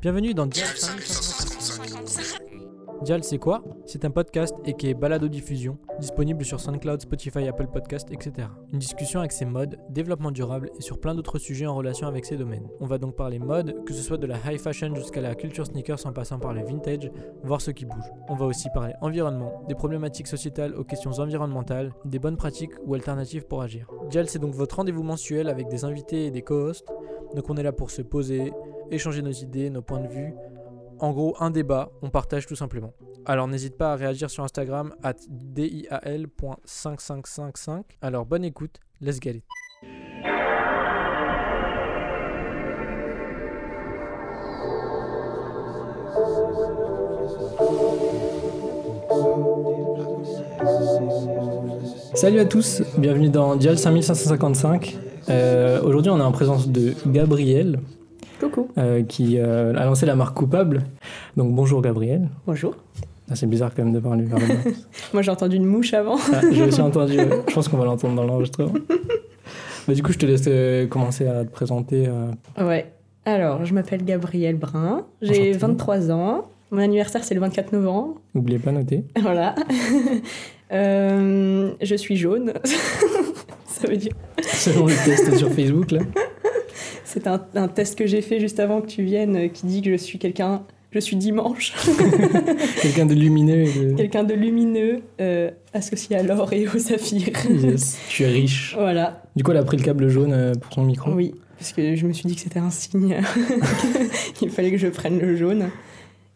Bienvenue dans Dial 5555. Dial, c'est quoi? C'est un podcast et qui est balado-diffusion, disponible sur SoundCloud, Spotify, Apple Podcast, etc. Une discussion avec ses modes, développement durable et sur plein d'autres sujets en relation avec ces domaines. On va donc parler mode, que ce soit de la high fashion jusqu'à la culture sneakers en passant par le vintage, voir ce qui bouge. On va aussi parler environnement, des problématiques sociétales aux questions environnementales, des bonnes pratiques ou alternatives pour agir. Dial, c'est donc votre rendez-vous mensuel avec des invités et des co-hosts. Donc on est là pour se poser, échanger nos idées, nos points de vue. En gros, un débat, on partage tout simplement. Alors n'hésite pas à réagir sur Instagram at dial.5555. Alors bonne écoute, let's get it. Salut à tous, bienvenue dans Dial 5555. Euh, Aujourd'hui, on est en présence de Gabriel, Coucou. euh, qui euh, a lancé la marque Coupable. Donc bonjour Gabriel. Bonjour. Ah, c'est bizarre quand même de parler vers le. Moi j'ai entendu une mouche avant. Ah, J'ai aussi entendu, euh, je pense qu'on va l'entendre dans l'enregistrement. Bah, du coup, je te laisse euh, commencer à te présenter. Ouais. Alors, je m'appelle Gabrielle Brun, j'ai Enchanté. 23 ans. Mon anniversaire c'est le 24 novembre. N'oubliez pas noter. Voilà. Je suis jaune. Ça veut dire. Selon le test sur Facebook, là. C'est un, un test que j'ai fait juste avant que tu viennes euh, qui dit que je suis quelqu'un. Je suis dimanche, Quelqu'un de lumineux et de... quelqu'un de lumineux, euh, associé à l'or et au saphir. Yes. Tu es riche. voilà, Du coup, elle a pris le câble jaune euh, pour son micro. oui, parce que je me suis dit que c'était un signe. Il fallait que je prenne le jaune.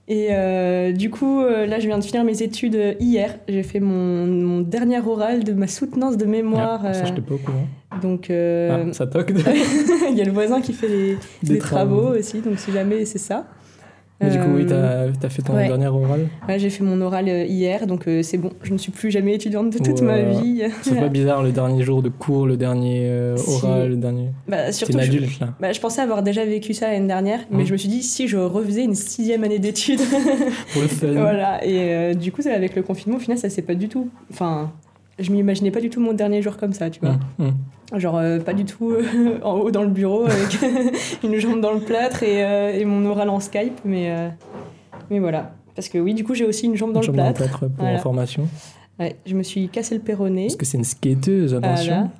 Et euh, du coup, euh, là, je viens de finir mes études euh, hier. J'ai fait mon, mon dernier oral de ma soutenance de mémoire. Ah, ça, je pas au courant. donc, euh, Ah, ça toque. il y a le voisin qui fait des, Des travaux. aussi. Donc, si jamais c'est ça. Mais du coup, oui, Euh, t'as as fait ton ouais. dernier oral. ouais, j'ai fait mon oral euh, hier, donc euh, c'est bon. Je ne suis plus jamais étudiante de toute ma vie. C'est pas bizarre le dernier jour de cours, le dernier euh, Si. oral, le dernier. Bah, C'est surtout, une je- adulte, là. bah, je pensais avoir déjà vécu ça l'année dernière, mais Mmh. je me suis dit si je refaisais une sixième année d'études. Pour le fun. Voilà, et euh, du coup, avec le confinement, au final, ça s'est pas du tout. Enfin, je m'imaginais pas du tout mon dernier jour comme ça, tu vois. Hum, hum. Genre, euh, pas du tout euh, en haut dans le bureau avec une jambe dans le plâtre et, euh, et mon oral en Skype, mais, euh, mais voilà. Parce que oui, du coup, j'ai aussi une jambe dans Jambe le plâtre. pour Voilà. information. Ouais, je me suis cassé le péroné. Parce que c'est une skateuse, attention. Voilà.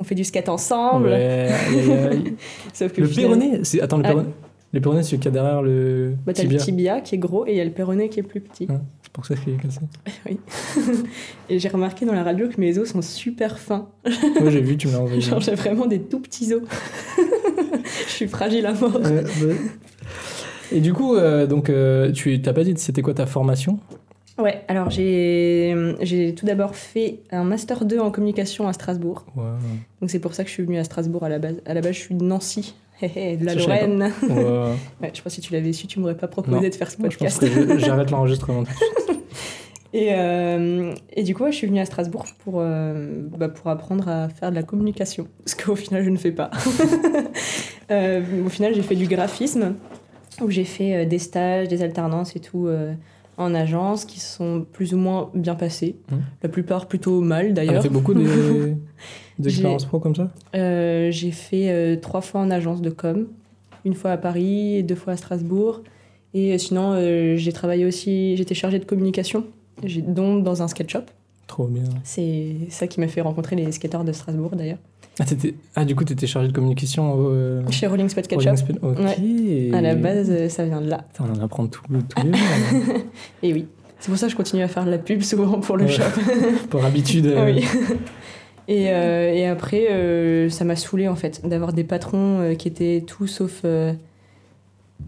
On fait du skate ensemble. Ouais. Sauf que Le finalement- péroné c'est... Attends, le Ah. péroné Le péroné, c'est celui qu'il y a derrière le Bah, t'as tibia. le tibia qui est gros et il y a le péroné qui est plus petit. Ah, pour ça qu'il est cassé. Et j'ai remarqué dans la radio que mes os sont super fins. Moi, j'ai vu, tu me l'as envoyé. Genre, j'ai vraiment des tout petits os. je suis fragile à mort. Ouais. Et du coup, euh, donc, euh, tu t'as pas dit c'était quoi ta formation? Ouais, alors j'ai tout d'abord fait un Master 2 en communication à Strasbourg. Donc c'est pour ça que je suis venue à Strasbourg à la base. À la base, je suis de Nancy, de la Ça, je Lorraine. ouais. Ouais, je pense que si tu l'avais su, tu m'aurais pas proposé Non. de faire ce Moi, je pense podcast. que je- j'arrête l'enregistrement. Et, euh, et du coup, ouais, je suis venue à Strasbourg pour, euh, bah, pour apprendre à faire de la communication. Ce qu'au final, je ne fais pas. Euh, au final, j'ai fait du graphisme, où j'ai fait des stages, des alternances et tout en agence qui sont plus ou moins bien passés. Mhm. La plupart plutôt mal d'ailleurs. fait beaucoup de- d'expériences pro comme ça Euh, j'ai fait euh, trois fois en agence de com, une fois à Paris deux fois à Strasbourg. Et euh, sinon, euh, j'ai travaillé aussi, j'étais chargée de communication, dont dans un skate shop. Trop bien. C'est ça qui m'a fait rencontrer les skateurs de Strasbourg d'ailleurs. Ah, t'étais- ah, du coup, t'étais chargé de communication euh, Chez Rolling Spot Shop. Spin- Ok. À la base, euh, ça vient de là. Putain, on en apprend tout, tous les jours. Et oui. C'est pour ça que je continue à faire de la pub souvent pour le Ouais. shop. Pour habitude. euh, Oui. Et, euh, et après, euh, ça m'a saoulé en fait d'avoir des patrons euh, qui étaient tout sauf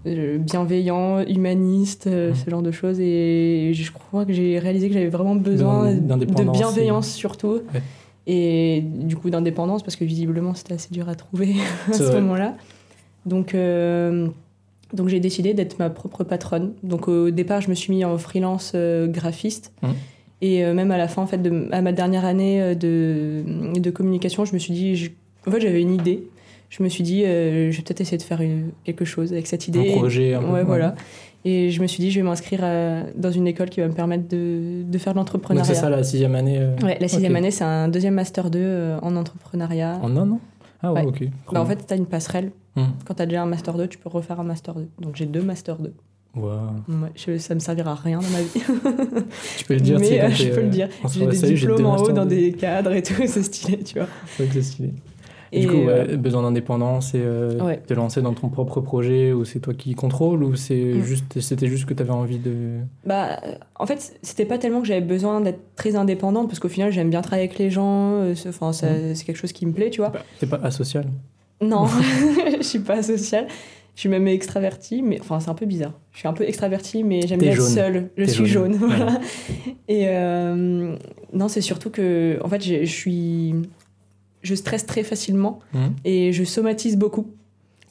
bienveillants, humanistes, Mhm. ce genre de choses. Et je crois que j'ai réalisé que j'avais vraiment besoin de bienveillance surtout. Ouais. Et du coup d'indépendance parce que visiblement c'était assez dur à trouver à ce moment-là. Donc, donc j'ai décidé d'être ma propre patronne. Donc au départ, je me suis mis en freelance graphiste. Mhm. Et euh, même à la fin, en fait, de, à ma dernière année euh, de, de communication, je me suis dit, je- en fait, j'avais une idée. Je me suis dit, euh, je vais peut-être essayer de faire une- quelque chose avec cette idée. Un projet. Un peu, ouais, voilà. Et je me suis dit, je vais m'inscrire dans une école qui va me permettre de, de faire de Donc l'entrepreneuriat. c'est ça la sixième année. euh, Ouais, la sixième année, c'est un deuxième master 2 euh, en entrepreneuriat. En un an? Ah ouais, Ouais. ok. Bah, en fait, tu as une passerelle. Hmm. Quand tu as déjà un Master 2, tu peux refaire un Master 2. Donc j'ai deux Master 2. Waouh. Ouais, je- ça me servira à rien dans ma vie. Tu peux le dire, Mais euh, je peux le euh, dire. J'ai des salut, diplômes en haut dans de- des cadres et tout, c'est stylé, tu vois. C'est stylé. Et du coup, ouais, euh, besoin d'indépendance et euh, Ouais. te lancer dans ton propre projet ou c'est toi qui contrôles ou c'est Mm. juste c'était juste que tu avais envie de Bah, euh, en fait, c'était pas tellement que j'avais besoin d'être très indépendante, parce qu'au final, j'aime bien travailler avec les gens. euh, c'est- Enfin, Mm. c'est quelque chose qui me plaît, tu vois. t'es pas asocial Non, je suis pas sociale. Je suis même extravertie, mais enfin, c'est un peu bizarre. Je suis un peu extravertie, mais j'aime bien être seule. Je suis jaune, jaune, voilà. Et euh, non, c'est surtout que, en fait, je suis. Je stresse très facilement Mhm. et je somatise beaucoup.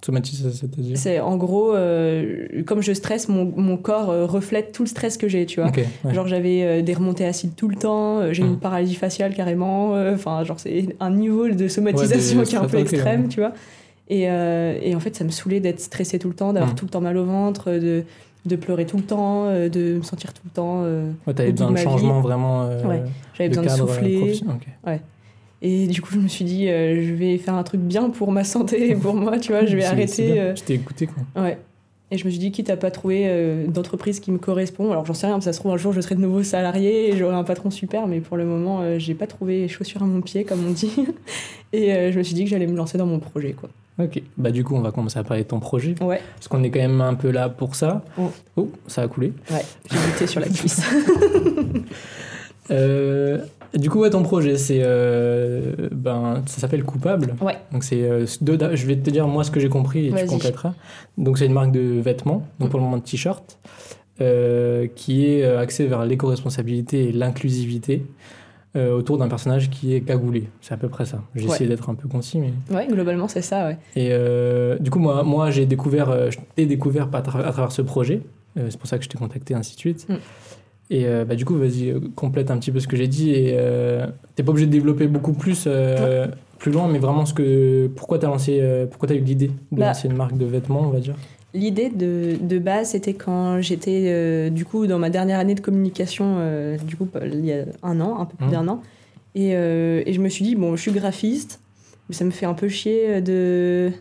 somatise c'est-à-dire? C'est en gros, euh, comme je stresse, mon, mon corps euh, reflète tout le stress que j'ai, tu vois. ok ouais. Genre j'avais euh, des remontées acides tout le temps, j'ai Mhm. une paralysie faciale carrément, enfin genre c'est un niveau de somatisation Ouais, qui est un peu extrême, ouais. tu vois. Et, euh, et en fait ça me saoulait d'être stressée tout le temps, d'avoir Mhm. tout le temps mal au ventre, de, de pleurer tout le temps, euh, de me sentir tout le temps... euh, Ouais, t'avais besoin de changement vraiment euh, Ouais, J'avais besoin de euh, souffler. Ok. Et du coup je me suis dit euh, je vais faire un truc bien pour ma santé et pour moi, tu vois, je vais arrêter... euh, je t'ai écouté quoi Ouais. Et je me suis dit, quitte à pas trouver euh, d'entreprise qui me correspond, alors j'en sais rien, ça se trouve un jour je serai de nouveau salarié et j'aurai un patron super, mais pour le moment euh, j'ai pas trouvé chaussures à mon pied, comme on dit. et euh, je me suis dit que j'allais me lancer dans mon projet, quoi. Ok bah du coup on va commencer à parler de ton projet Ouais, parce qu'on est quand même un peu là pour ça Oh. oh ça a coulé ouais, j'ai buté sur la cuisse. Euh, du coup, ouais, ton projet, c'est. euh, ben, ça s'appelle Coupable. Ouais. Donc, c'est. euh, je vais te dire, moi, ce que j'ai compris et tu Vas-y. compléteras. Donc, c'est une marque de vêtements, donc pour le moment de t-shirt, euh, qui est axée vers l'éco-responsabilité et l'inclusivité euh, autour d'un personnage qui est cagoulé. C'est à peu près ça. J'ai Ouais. essayé d'être un peu concis, mais. ouais, globalement c'est ça, ouais. Et euh, du coup, moi, moi j'ai découvert, euh, je t'ai découvert à, tra- à travers ce projet. Euh, c'est pour ça que je t'ai contacté, ainsi de suite. Mm. Et bah, du coup, vas-y, complète un petit peu ce que j'ai dit. Et t'es pas obligé de développer beaucoup plus, plus loin, mais vraiment ce que, pourquoi lancé, pourquoi t'as eu l'idée de Bah. lancer une marque de vêtements, on va dire? L'idée de, de base, c'était quand j'étais euh, du coup dans ma dernière année de communication, euh, du coup il y a un an, un peu plus Mhm. d'un an, et, euh, et je me suis dit bon, je suis graphiste, mais ça me fait un peu chier de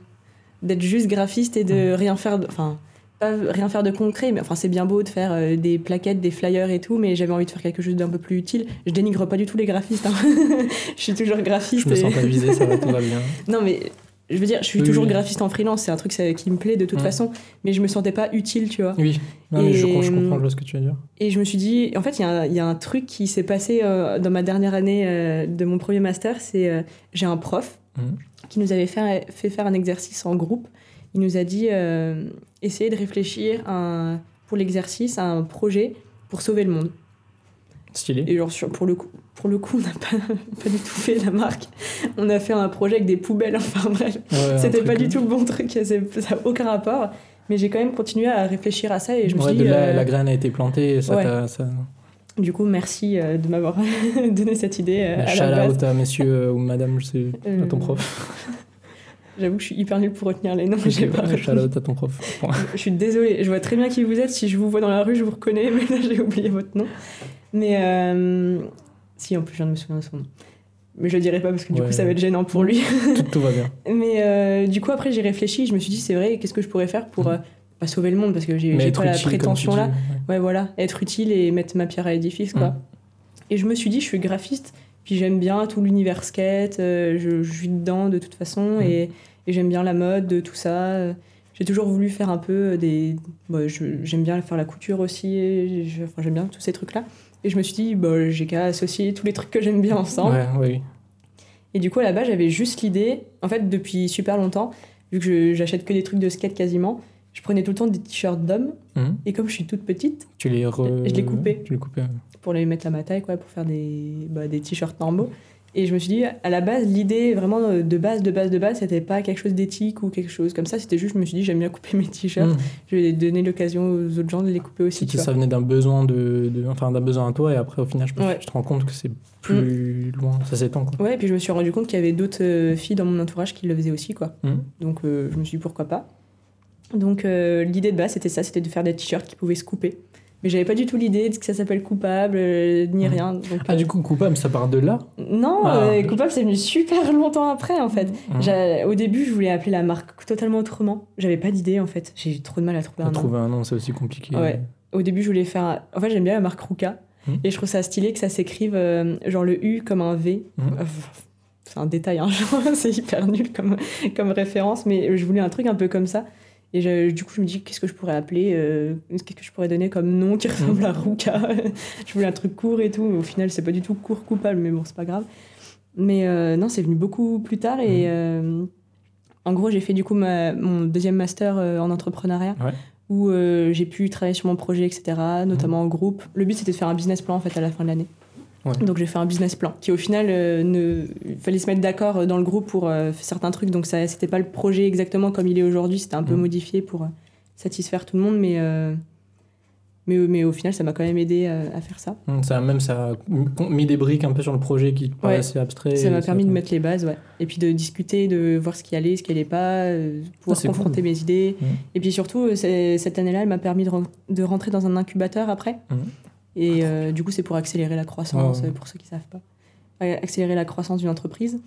d'être juste graphiste et de rien faire, de- enfin pas rien faire de concret, mais enfin c'est bien beau de faire des plaquettes, des flyers et tout, mais j'avais envie de faire quelque chose d'un peu plus utile. Je dénigre pas du tout les graphistes, hein. je suis toujours graphiste. Je me et- sens pas visé, ça va, tout va bien. non, mais je veux dire, je suis Oui, toujours oui. graphiste en freelance, c'est un truc ça, qui me plaît de toute Mm. façon, mais je me sentais pas utile, tu vois. Oui, non, mais je, Et, je comprends je vois ce que tu veux dire. Et je me suis dit, en fait, il y, a un- il y a un truc qui s'est passé euh, dans ma dernière année euh, de mon premier master, c'est euh, j'ai un prof Mhm. qui nous avait fait, fait faire un exercice en groupe. Il nous a dit, euh, essayez de réfléchir à un- pour l'exercice à un projet pour sauver le monde. Stylé. Et genre, sur- pour le coup, pour le coup on n'a pas, pas du tout fait la marque. On a fait un projet avec des poubelles, enfin bref. Ouais, C'était pas du tout le bon truc, ça n'a aucun rapport. Mais j'ai quand même continué à réfléchir à ça et je me suis de dit, là, euh, la graine a été plantée, et ça ouais. Ça... du coup, merci euh, de m'avoir donné cette idée euh, à Shout la out à monsieur euh, ou madame, je sais, à Euh, ton prof. J'avoue que je suis hyper nulle pour retenir les noms. j'ai pas à ton prof. Je suis désolée, je vois très bien qui vous êtes. Si je vous vois dans la rue, je vous reconnais, mais là j'ai oublié votre nom. Mais euh, si, en plus, je viens de me souvenir de son nom. Mais je le dirai pas parce que du Ouais. coup, ça va être gênant pour lui. tout, tout va bien. Mais euh, du coup, après, j'ai réfléchi. Je me suis dit, c'est vrai, qu'est-ce que je pourrais faire pour Mhm. euh, pas sauver le monde parce que j'ai pas la prétention là. ouais. Ouais, voilà, être utile et mettre ma pierre à l'édifice, quoi. Mhm. Et je me suis dit, je suis graphiste, puis j'aime bien tout l'univers skate, je, je suis dedans de toute façon, Mhm. et, et j'aime bien la mode, de tout ça. J'ai toujours voulu faire un peu des. bah, je- j'aime bien faire la couture aussi, j'aime bien tous ces trucs-là. Et je me suis dit, bah, j'ai qu'à associer tous les trucs que j'aime bien ensemble. Ouais, ouais, oui. Et du coup, là-bas, j'avais juste l'idée, en fait, depuis super longtemps, vu que j'achète que des trucs de skate quasiment, je prenais tout le temps des t-shirts d'hommes, Mhm. et comme je suis toute petite, Tu les re... Je. Tu les coupé. ouais. pour les mettre à ma taille, quoi, pour faire des, bah, des t-shirts normaux. Et je me suis dit, à la base, l'idée vraiment de base, de base, de base, c'était pas quelque chose d'éthique ou quelque chose comme ça. C'était juste, je me suis dit, j'aime bien couper mes t-shirts. Mhm. Je vais donner l'occasion aux autres gens de les couper aussi. Si tu ça venait d'un besoin de, de- enfin d'un besoin à toi et après au final je pense Ouais. tu te rends compte que c'est plus loin ça s'étend quoi Ouais, et puis je me suis rendu compte qu'il y avait d'autres euh, filles dans mon entourage qui le faisaient aussi, quoi. Mhm. Donc euh, je me suis dit, pourquoi pas. Donc euh, l'idée de base, c'était ça, c'était de faire des t-shirts qui pouvaient se couper. Mais j'avais pas du tout l'idée de ce que ça s'appelle coupable, euh, ni Mhm. rien. Donc, Ah, euh, du coup, coupable, ça part de là? Non, Ah. euh, coupable, c'est venu super longtemps après, en fait. J'ai- Au début, je voulais appeler la marque totalement autrement. J'avais pas d'idée, en fait. J'ai eu trop de mal à trouver un nom. Trouver un nom, c'est aussi compliqué. Ouais. Au début, je voulais faire. En fait, j'aime bien la marque Ruka. Mhm. Et je trouve ça stylé que ça s'écrive euh, genre le U comme un V. C'est un détail, hein, c'est hyper nul comme, comme référence, mais je voulais un truc un peu comme ça. Et je- du coup, je me dis, qu'est-ce que je pourrais appeler euh, Qu'est-ce que je pourrais donner comme nom qui ressemble à Ruka? Je voulais un truc court et tout, mais au final, c'est pas du tout court coupable, mais bon, c'est pas grave. Mais euh, non, c'est venu beaucoup plus tard. Et Mhm. euh, en gros, j'ai fait du coup ma- mon deuxième master en entrepreneuriat Ouais. où j'ai pu travailler sur mon projet, etc., notamment en groupe. Le but, c'était de faire un business plan en fait à la fin de l'année. Ouais. Donc j'ai fait un business plan qui au final euh, ne il fallait se mettre d'accord euh, dans le groupe pour euh, certains trucs donc ça c'était pas le projet exactement comme il est aujourd'hui c'était un peu Mhm. modifié pour euh, satisfaire tout le monde mais mais, mais au final ça m'a quand même aidé à faire ça Hum, Ça, même, ça a mis des briques un peu sur le projet qui te Ouais. paraissait abstrait. ça m'a permis de mettre les bases ouais et puis de discuter de voir ce qui allait ce qui allait pas pouvoir Ah, confronter cool. mes idées Mhm. et puis surtout cette année-là elle m'a permis de, de rentrer dans un incubateur après Mhm. Et euh, du coup c'est pour accélérer la croissance euh, pour ceux qui savent pas accélérer la croissance d'une entreprise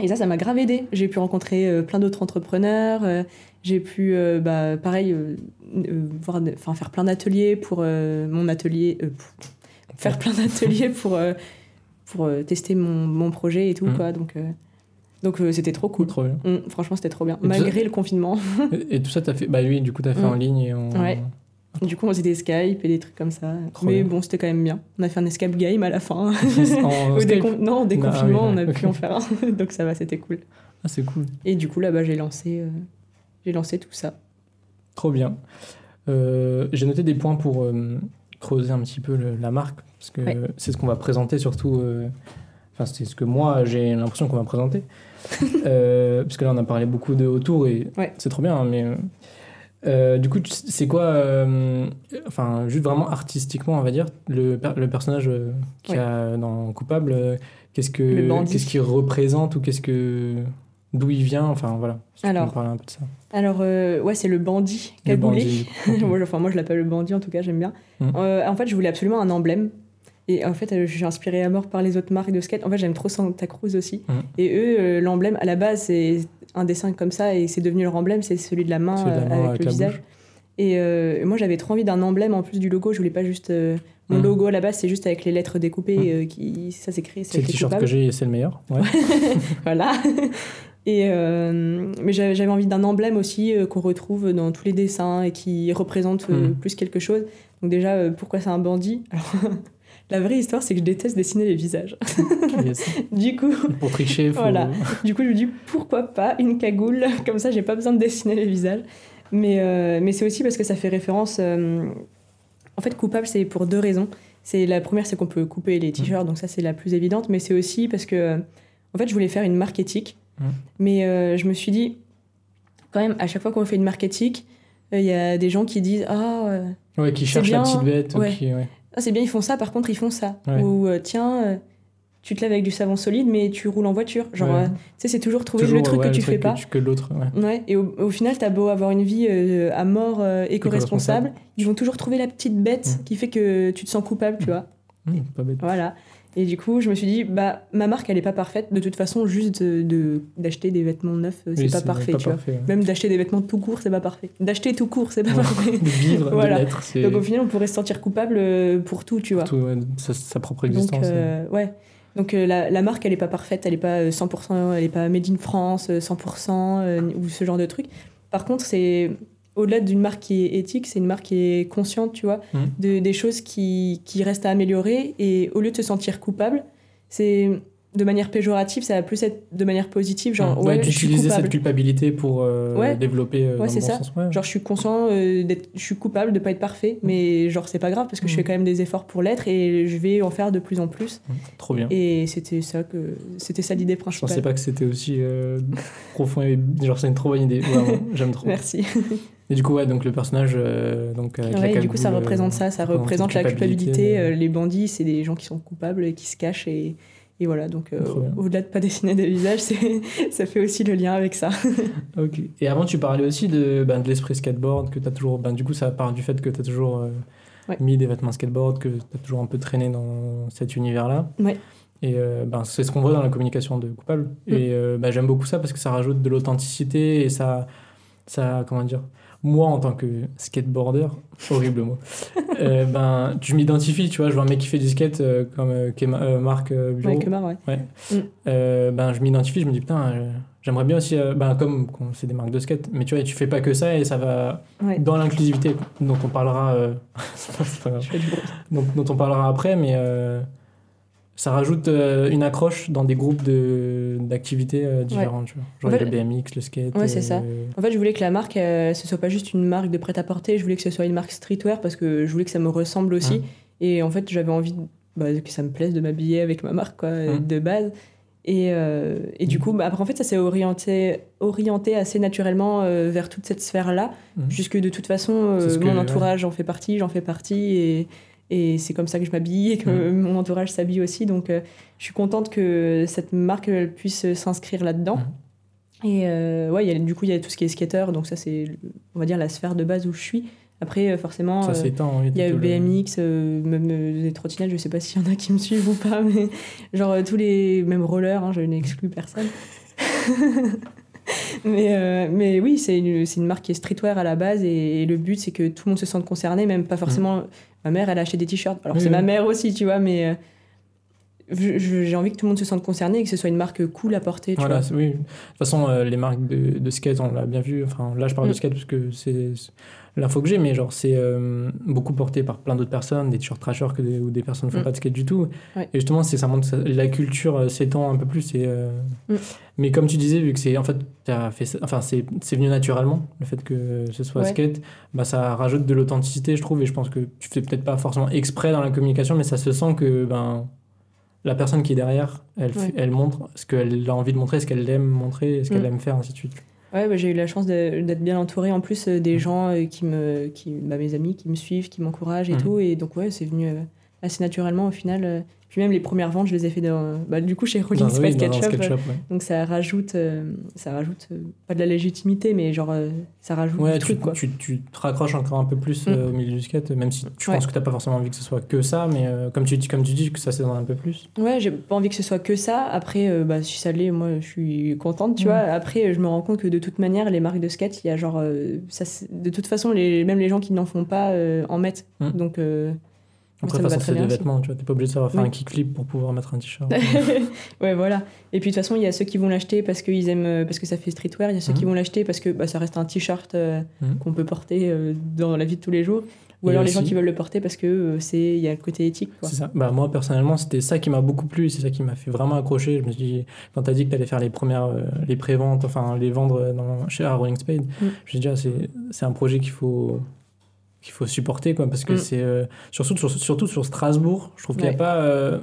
et ça ça m'a grave aidé j'ai pu rencontrer euh, plein d'autres entrepreneurs euh, j'ai pu euh, bah, pareil voir faire plein d'ateliers pour mon atelier pour- faire plein d'ateliers pour pour tester mon, mon projet et tout Mhm. quoi donc donc c'était trop cool Trop bien. Mm, franchement c'était trop bien Et malgré le confinement Et, et tout ça, t'as fait. Bah oui, du coup, t'as fait Hum. en ligne et. Ouais. Du coup on faisait des Skype et des trucs comme ça Trop mais bien. bon c'était quand même bien on a fait un escape game à la fin en Au Skype. décon- non au déconfinement Ah oui, on a pu en faire un donc ça va c'était cool Ah, c'est cool. et du coup là-bas j'ai lancé euh, j'ai lancé tout ça Trop bien. Euh, J'ai noté des points pour euh, creuser un petit peu le- la marque, parce que Ouais. c'est ce qu'on va présenter surtout. Enfin, c'est ce que moi j'ai l'impression qu'on va présenter. Parce que là, on a parlé beaucoup de autour et Ouais. c'est trop bien, hein, mais. Euh, du coup, c'est quoi, euh, enfin, juste vraiment artistiquement, on va dire, le, per- le personnage euh, qu'il y a dans Coupable, euh, qu'est-ce que, qu'est-ce qu'il représente ou qu'est-ce que, d'où il vient, enfin voilà. Si Alors, me parler un peu de ça. alors ouais c'est le bandit cagoulé moi, je- enfin, moi, je l'appelle le bandit, en tout cas, j'aime bien. Euh, en fait, je voulais absolument un emblème. Et en fait, euh, je suis inspirée à mort par les autres marques de skate. En fait, j'aime trop Santa Cruz aussi. Mhm. Et eux, euh, l'emblème, à la base, c'est un dessin comme ça, et c'est devenu leur emblème, c'est celui de la main, Celui de la euh, main avec, avec le visage. bouche. Et euh, moi, j'avais trop envie d'un emblème en plus du logo. Je voulais pas juste. euh, mon Mhm. logo à la base, c'est juste avec les lettres découpées, Mhm. euh, qui, ça s'écrit. C'est le t-shirt que j'ai et c'est le meilleur. Ouais. Voilà. Et mais j'avais envie d'un emblème aussi qu'on retrouve dans tous les dessins et qui représente euh, Mm. plus quelque chose. Donc déjà, pourquoi c'est un bandit? Alors, La vraie histoire, c'est que je déteste dessiner les visages. Yes. du coup, Pour tricher, faut... Voilà. du coup, je me dis pourquoi pas une cagoule? Comme ça, j'ai pas besoin de dessiner les visages. Mais euh, mais c'est aussi parce que ça fait référence. euh, En fait, coupable, c'est pour deux raisons. C'est la première, c'est qu'on peut couper les t-shirts, donc ça c'est la plus évidente. Mais c'est aussi parce que, euh, en fait, je voulais faire une marque éthique. Mhm. Mais euh, je me suis dit, quand même, à chaque fois qu'on fait une marque éthique, il y a des gens qui disent ah. euh, Ouais, qui C'est cherche la bien, petite bête. ou ouais. qui- ouais. Ah, c'est bien, ils font ça, par contre, ils font ça. Ouais. Ou euh, tiens, euh, tu te laves avec du savon solide, mais tu roules en voiture. Genre, Ouais. euh, tu sais, c'est toujours trouver Toujours, le truc ouais, que tu fais pas. que l'autre. Ouais. Ouais, et au, au final, t'as beau avoir une vie euh, à mort euh, éco-responsable, ils vont toujours trouver la petite bête Mm. qui fait que tu te sens coupable, tu vois. Mmh, pas bête. Voilà. Et du coup, je me suis dit, bah, ma marque, elle est pas parfaite. De toute façon, juste de- de- d'acheter des vêtements neufs, euh, c'est Oui, pas parfait, tu vois. ouais. Même d'acheter des vêtements tout court, c'est pas parfait. D'acheter tout court, c'est pas Ouais. parfait. De vivre, Voilà. de Donc au final, on pourrait se sentir coupable euh, pour tout, tu vois. tout, ouais, sa, sa propre Donc, existence. ouais. euh, ouais. Donc euh, la, la marque, elle est pas parfaite, elle est pas euh, 100%, elle est pas made in France, euh, 100%, euh, ou ce genre de truc. Par contre, c'est au-delà d'une marque qui est éthique, c'est une marque qui est consciente, tu vois, Mhm. de, des choses qui, qui restent à améliorer. Et au lieu de se sentir coupable, c'est de manière péjorative, ça va plus être de manière positive, genre Mmh. ouais, je suis d'utiliser cette culpabilité pour euh, Ouais. développer euh, Ouais, dans le c'est bon ça. sens. Ouais. Genre, je suis conscient euh, d'être, je suis coupable de pas être parfait, mais genre c'est pas grave parce que je fais quand même des efforts pour l'être et je vais en faire de plus en plus. Mmh, Trop bien. Et c'était ça que c'était ça l'idée Je principale. pensais pas que c'était aussi profond et genre c'est une trop bonne idée. Vraiment, j'aime trop. Merci. Et du coup ouais donc le personnage euh, donc avec la Ouais, du coup, ça représente euh, ça, ça représente la culpabilité. mais- euh, les bandits, c'est des gens qui sont coupables et qui se cachent et, et voilà. Donc euh, au-delà de pas dessiner des visages, ça fait aussi le lien avec ça. Ok. Et avant, tu parlais aussi de, ben, de l'esprit skateboard, que tu as toujours. Ben, du coup, ça part du fait que tu as toujours euh, Ouais. mis des vêtements skateboard, que tu as toujours un peu traîné dans cet univers-là. Ouais. Et euh, ben, c'est ce qu'on voit dans la communication de Coupable. Mm. Et euh, ben, j'aime beaucoup ça parce que ça rajoute de l'authenticité et ça, ça, comment dire, moi en tant que skateboarder, horrible mot, euh, ben, tu m'identifies, tu vois, je vois un mec qui fait du skate euh, comme euh, euh, Marc euh, Bureau. Ouais, Kemar, ouais. Euh, ben, je m'identifie, je me dis putain, j'aimerais bien aussi, ben, comme c'est des marques de skate, mais tu vois, tu fais pas que ça et ça va Ouais. dans l'inclusivité dont on parlera, c'est pas grave, Je bruit. dont, on parlera après, mais ça rajoute euh, une accroche dans des groupes de, d'activités euh, différentes, tu vois. Genre En fait- le BMX, le skate. Ouais, c'est ça. euh, En fait, je voulais que la marque, euh, ce soit pas juste une marque de prêt-à-porter, je voulais que ce soit une marque streetwear parce que je voulais que ça me ressemble aussi. Ouais. Et en fait, j'avais envie bah, que ça me plaise de m'habiller avec ma marque quoi, Ouais. de base. Et, euh, et du coup, bah, après, en fait, ça s'est orienté, orienté assez naturellement euh, vers toute cette sphère-là, Mhm. puisque de toute façon, euh, ce mon entourage en fait partie, j'en fais partie, et, et c'est comme ça que je m'habille et que Mhm. mon entourage s'habille aussi. Donc, euh, je suis contente que cette marque elle, puisse s'inscrire là-dedans. Mhm. Et euh, ouais, y a, du coup, il y a tout ce qui est skater, donc ça, c'est, on va dire, la sphère de base où je suis. Après, euh, forcément, euh, il y a BMX, euh, même euh, des trottinettes, je sais pas s'il y en a qui me suivent ou pas, mais genre tous les. Même rollers, hein, je n'exclus personne. mais, mais oui, c'est une, c'est une marque qui est streetwear à la base et, le but c'est que tout le monde se sente concerné, même pas forcément. Ma mère, elle a acheté des t-shirts. Alors Oui, c'est oui. ma mère aussi, tu vois, mais. euh, j'ai envie que tout le monde se sente concerné et que ce soit une marque cool à porter. Tu Voilà, vois. oui. De toute façon, euh, les marques de, de skate, on l'a bien vu. Enfin, là, je parle de Mm. skate parce que c'est l'info que j'ai, mais genre, c'est euh, beaucoup porté par plein d'autres personnes, des t-shirts trashers que des, ou des personnes ne font Mm. pas de skate du tout. Ouais. Et justement, c'est ça montre la culture euh, s'étend un peu plus. Et, euh, Mm. Mais comme tu disais, vu que c'est en fait, fait, enfin, c'est venu naturellement, le fait que ce soit Ouais. skate, bah, ça rajoute de l'authenticité, je trouve. Et je pense que tu fais peut-être pas forcément exprès dans la communication, mais ça se sent que ben, la personne qui est derrière, elle, Ouais. elle montre ce qu'elle a envie de montrer, ce qu'elle aime montrer, ce qu'elle Mm. aime faire, ainsi de suite. Ouais, bah, j'ai eu la chance d'être bien entourée en plus euh, des gens euh, qui me, qui, bah, mes amis qui me suivent, qui m'encouragent et Mhm. tout. Et donc, ouais, c'est venu euh, assez naturellement au final. euh. Puis même les premières ventes, je les ai fait dans, bah, du coup chez Rolling oui, Spice dans un Ketchup. ouais. donc ça rajoute, euh, ça rajoute euh, pas de la légitimité, mais genre euh, ça rajoute Ouais, du tu, truc quoi. tu, tu te raccroches encore un peu plus Mm. au milieu du skate, même si tu Ouais. penses que t'as pas forcément envie que ce soit que ça, mais comme, tu dis, comme tu dis, que ça s'étend un peu plus. Ouais, j'ai pas envie que ce soit que ça. Après, bah, si ça l'est, moi, je suis contente, tu Ouais. vois. Après, je me rends compte que de toute manière, les marques de skate, il y a genre. ça, de toute façon, les, même les gens qui n'en font pas en mettent. Mm. Donc. Après, ça très c'est des vêtements, tu vois, t'es pas obligé de savoir faire Oui. un kickflip pour pouvoir mettre un t-shirt. ouais, voilà. Et puis de toute façon, il y a ceux qui vont l'acheter parce qu'ils aiment, parce que ça fait streetwear. Il y a ceux qui Mhm. vont l'acheter parce que bah, ça reste un t-shirt euh, Mhm. qu'on peut porter euh, dans la vie de tous les jours. Ou Et alors les gens qui veulent le porter parce que euh, c'est, il y a le côté éthique. C'est ça. Bah, moi, personnellement, c'était ça qui m'a beaucoup plu, c'est ça qui m'a fait vraiment accrocher. Je me suis dit, quand t'as dit que t'allais faire les premières, les préventes, enfin, les vendre dans, chez Rolling Spade, Mm. je me suis dit, ah, c'est, c'est un projet qu'il faut, qu'il faut supporter, quoi, parce que Mm. c'est, euh, surtout, sur, surtout sur Strasbourg, je trouve qu'il n'y a pas, euh,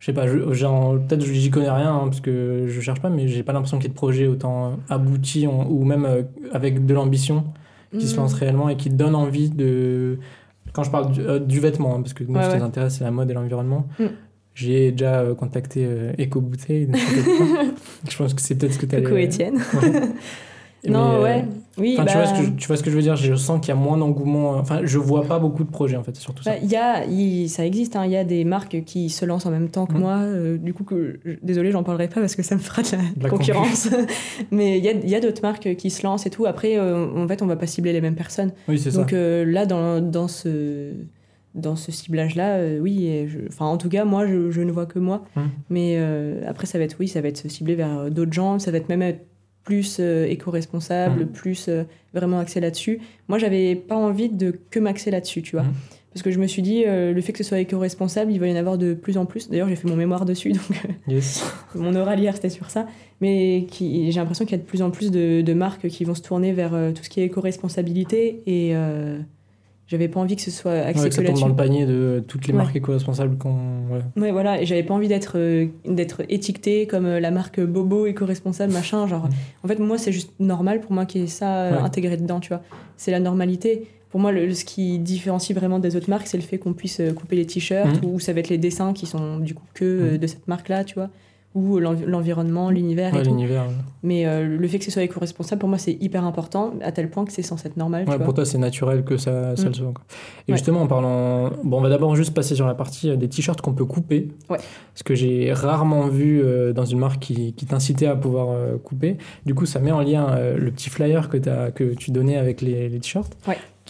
je sais pas, peut-être j'y connais rien, hein, parce que je cherche pas, mais j'ai pas l'impression qu'il y ait de projet autant abouti, en- ou même euh, avec de l'ambition, qui se Mhm. lance réellement et qui donne envie de. Quand je parle du, euh, du vêtement, hein, parce que nous, Ouais, ce qui ouais. nous intéresse, c'est la mode et l'environnement. Mm. J'ai déjà euh, contacté Eco Bouteille. donc peut-être pas. je pense que c'est peut-être ce que tu allais. Coucou Étienne. Non, ouais. Oui, Enfin, tu, vois bah, ce que je, tu vois ce que je veux dire Je sens qu'il y a moins d'engouement. Enfin, je vois pas beaucoup de projets, en fait, surtout ça. bah, il y a, il- ça existe, hein, il y a des marques qui se lancent en même temps que Mhm. moi. euh, du coup, que, je- désolé, j'en parlerai pas parce que ça me fera de la, De la concurrence. Mais il y a, y a d'autres marques qui se lancent et tout. Après, euh, en fait, on va pas cibler les mêmes personnes. oui, c'est ça. Donc euh, là, dans, dans ce, dans ce ciblage-là, euh, oui, je- enfin en tout cas, moi, je, je ne vois que moi. Mhm. Mais euh, après, ça va être, oui, ça va être ciblé vers d'autres gens, ça va être même être plus euh, éco-responsable, Mhm. plus euh, vraiment axé là-dessus. Moi, j'avais pas envie de que m'axer là-dessus, tu vois. Mhm. Parce que je me suis dit, euh, le fait que ce soit éco-responsable, il va y en avoir de plus en plus. D'ailleurs, j'ai fait mon mémoire dessus, donc Yes. mon oral hier, c'était sur ça. Mais j'ai l'impression qu'il y a de plus en plus de, de marques qui vont se tourner vers euh, tout ce qui est éco-responsabilité. Et euh, j'avais pas envie que ce soit axé Ouais, que que ça tombe dans là-dessus. le panier de toutes les Ouais. marques éco-responsables qu'on. Ouais. Ouais, voilà. Et j'avais pas envie d'être euh, d'être étiquetée comme euh, la marque Bobo éco-responsable, machin. Genre, en fait, moi, c'est juste normal pour moi qu'il y ait ça euh, intégré dedans, tu vois. C'est la normalité. Pour moi, le, ce qui différencie vraiment des autres marques, c'est le fait qu'on puisse couper les t-shirts Mhm. ou ça va être les dessins qui sont du coup que Mhm. de cette marque-là, tu vois. Ou l'envi- l'environnement, l'univers Ouais, l'univers. ouais. Mais euh, le fait que ce soit éco-responsable, pour moi, c'est hyper important, à tel point que c'est censé être normal. tu Ouais, vois. pour toi, c'est naturel que ça, ça Mm. le soit. quoi. Et justement, en parlant. Bon, on va d'abord juste passer sur la partie euh, des t-shirts qu'on peut couper. Ouais. Ce que j'ai rarement vu euh, dans une marque qui, qui t'incitait à pouvoir euh, couper. Du coup, ça met en lien le petit flyer que, t'as- que tu donnais avec les, les t-shirts.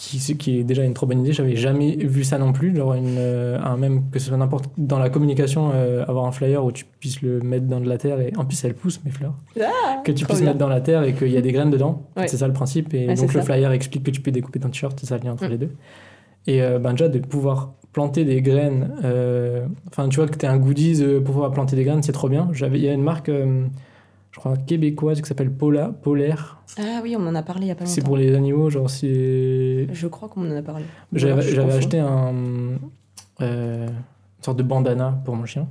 Qui, qui est déjà une trop bonne idée. J'avais jamais vu ça non plus. Genre, une, euh, un même que ce soit n'importe. Dans la communication, euh, avoir un flyer où tu puisses le mettre dans de la terre. Et en plus, elles poussent, mes fleurs. Ah, que tu puisses bien. mettre dans la terre et qu'il y a des graines dedans. Ouais. C'est ça le principe. Et Ouais, donc le ça. flyer explique que tu peux découper ton t-shirt, c'est ça le lien entre Mm. les deux. Et euh, ben déjà de pouvoir planter des graines, euh, enfin tu vois que tu un goodies pour pouvoir planter des graines, c'est trop bien. J'avais, Il y a une marque, je crois, québécoise qui s'appelle Pola, Polaire. Ah oui, on en a parlé il y a pas longtemps. C'est pour les animaux, genre c'est... Je crois qu'on en a parlé. J'avais, acheté un, euh, une sorte de bandana pour mon chien.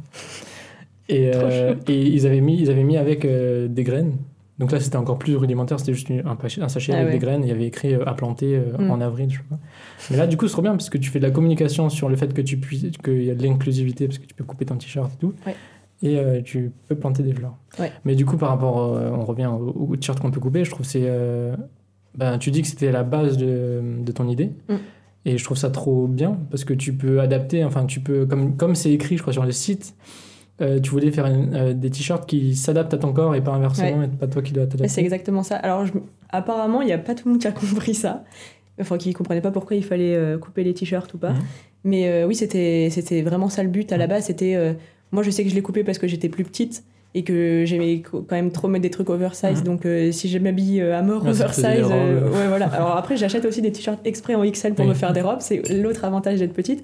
Et, euh, et ils, avaient mis, ils avaient mis avec euh, des graines. Donc là, c'était encore plus rudimentaire. C'était juste un, un sachet Ah avec ouais. des graines. Il y avait écrit à planter euh, Mm. en avril. Je sais pas. Mais là, du coup, c'est trop bien parce que tu fais de la communication sur le fait que tu puisses, qu'il y a de l'inclusivité parce que tu peux couper ton t-shirt et tout. Ouais. Et euh, tu peux planter des fleurs. Ouais. Mais du coup, par rapport, euh, on revient au, au t-shirt qu'on peut couper, je trouve que c'est. euh, ben, tu dis que c'était la base de, de ton idée. Mm. Et je trouve ça trop bien parce que tu peux adapter, enfin, tu peux, comme comme c'est écrit, je crois, sur le site, euh, tu voulais faire une- euh, des t-shirts qui s'adaptent à ton corps et pas inversement, et pas toi qui dois Ouais, C'est t'adapter. exactement ça. Alors, je- apparemment, il n'y a pas tout le monde qui a compris ça. Enfin, qui ne comprenait pas pourquoi il fallait euh, couper les t-shirts ou pas. Mhm. Mais oui, c'était c'était vraiment ça le but. À la base, c'était. Moi, je sais que je l'ai coupé parce que j'étais plus petite et que j'aimais quand même trop mettre des trucs oversize. Mhm. Donc, euh, si je m'habille euh, à mort oversize. euh, ouais, voilà. Alors, après, j'achète aussi des t-shirts exprès en XL pour Oui. me faire des robes. C'est l'autre avantage d'être petite.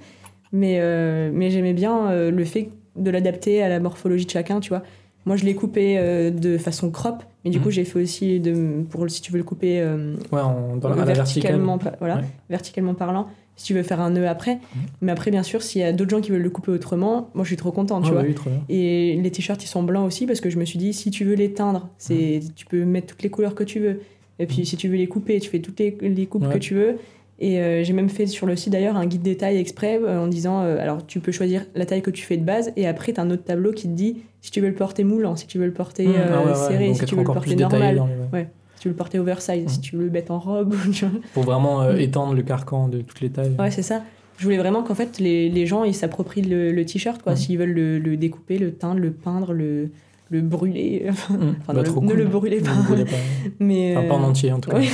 Mais, euh, mais j'aimais bien le fait de l'adapter à la morphologie de chacun, tu vois. Moi, je l'ai coupé de façon crop, mais du Mhm. coup, j'ai fait aussi, de, pour si tu veux le couper Ouais, dans la, verticale. voilà, Ouais. verticalement parlant, si tu veux faire un nœud après. Mhm. Mais après, bien sûr, s'il y a d'autres gens qui veulent le couper autrement, moi, je suis trop contente, Ah tu bah vois. oui, trop bien. Et les t-shirts, ils sont blancs aussi parce que je me suis dit, si tu veux les teindre, c'est, tu peux mettre toutes les couleurs que tu veux. Et puis, si tu veux les couper, tu fais toutes les, les coupes Ouais. que tu veux. Et euh, j'ai même fait sur le site d'ailleurs un guide des tailles exprès euh, en disant, euh, alors tu peux choisir la taille que tu fais de base et après, tu as un autre tableau qui te dit si tu veux le porter moulant, si tu veux le porter Mmh, ah ouais, serré, si tu veux le porter détaillé normal, ouais. Tu veux le porter oversize, si Mhm. tu veux le mettre en robe. tu vois. Pour vraiment euh, Mm. étendre le carcan de toutes les tailles. Ouais, c'est ça. Je voulais vraiment qu'en fait les, les gens ils s'approprient le, le t-shirt quoi, Mhm. s'ils veulent le, le découper, le teindre, le peindre, le, le brûler. Enfin, Bah, le- ne cool. le brûlez pas. Ne le brûlez pas. Mais Enfin, pas en euh, entier en tout cas. ouais.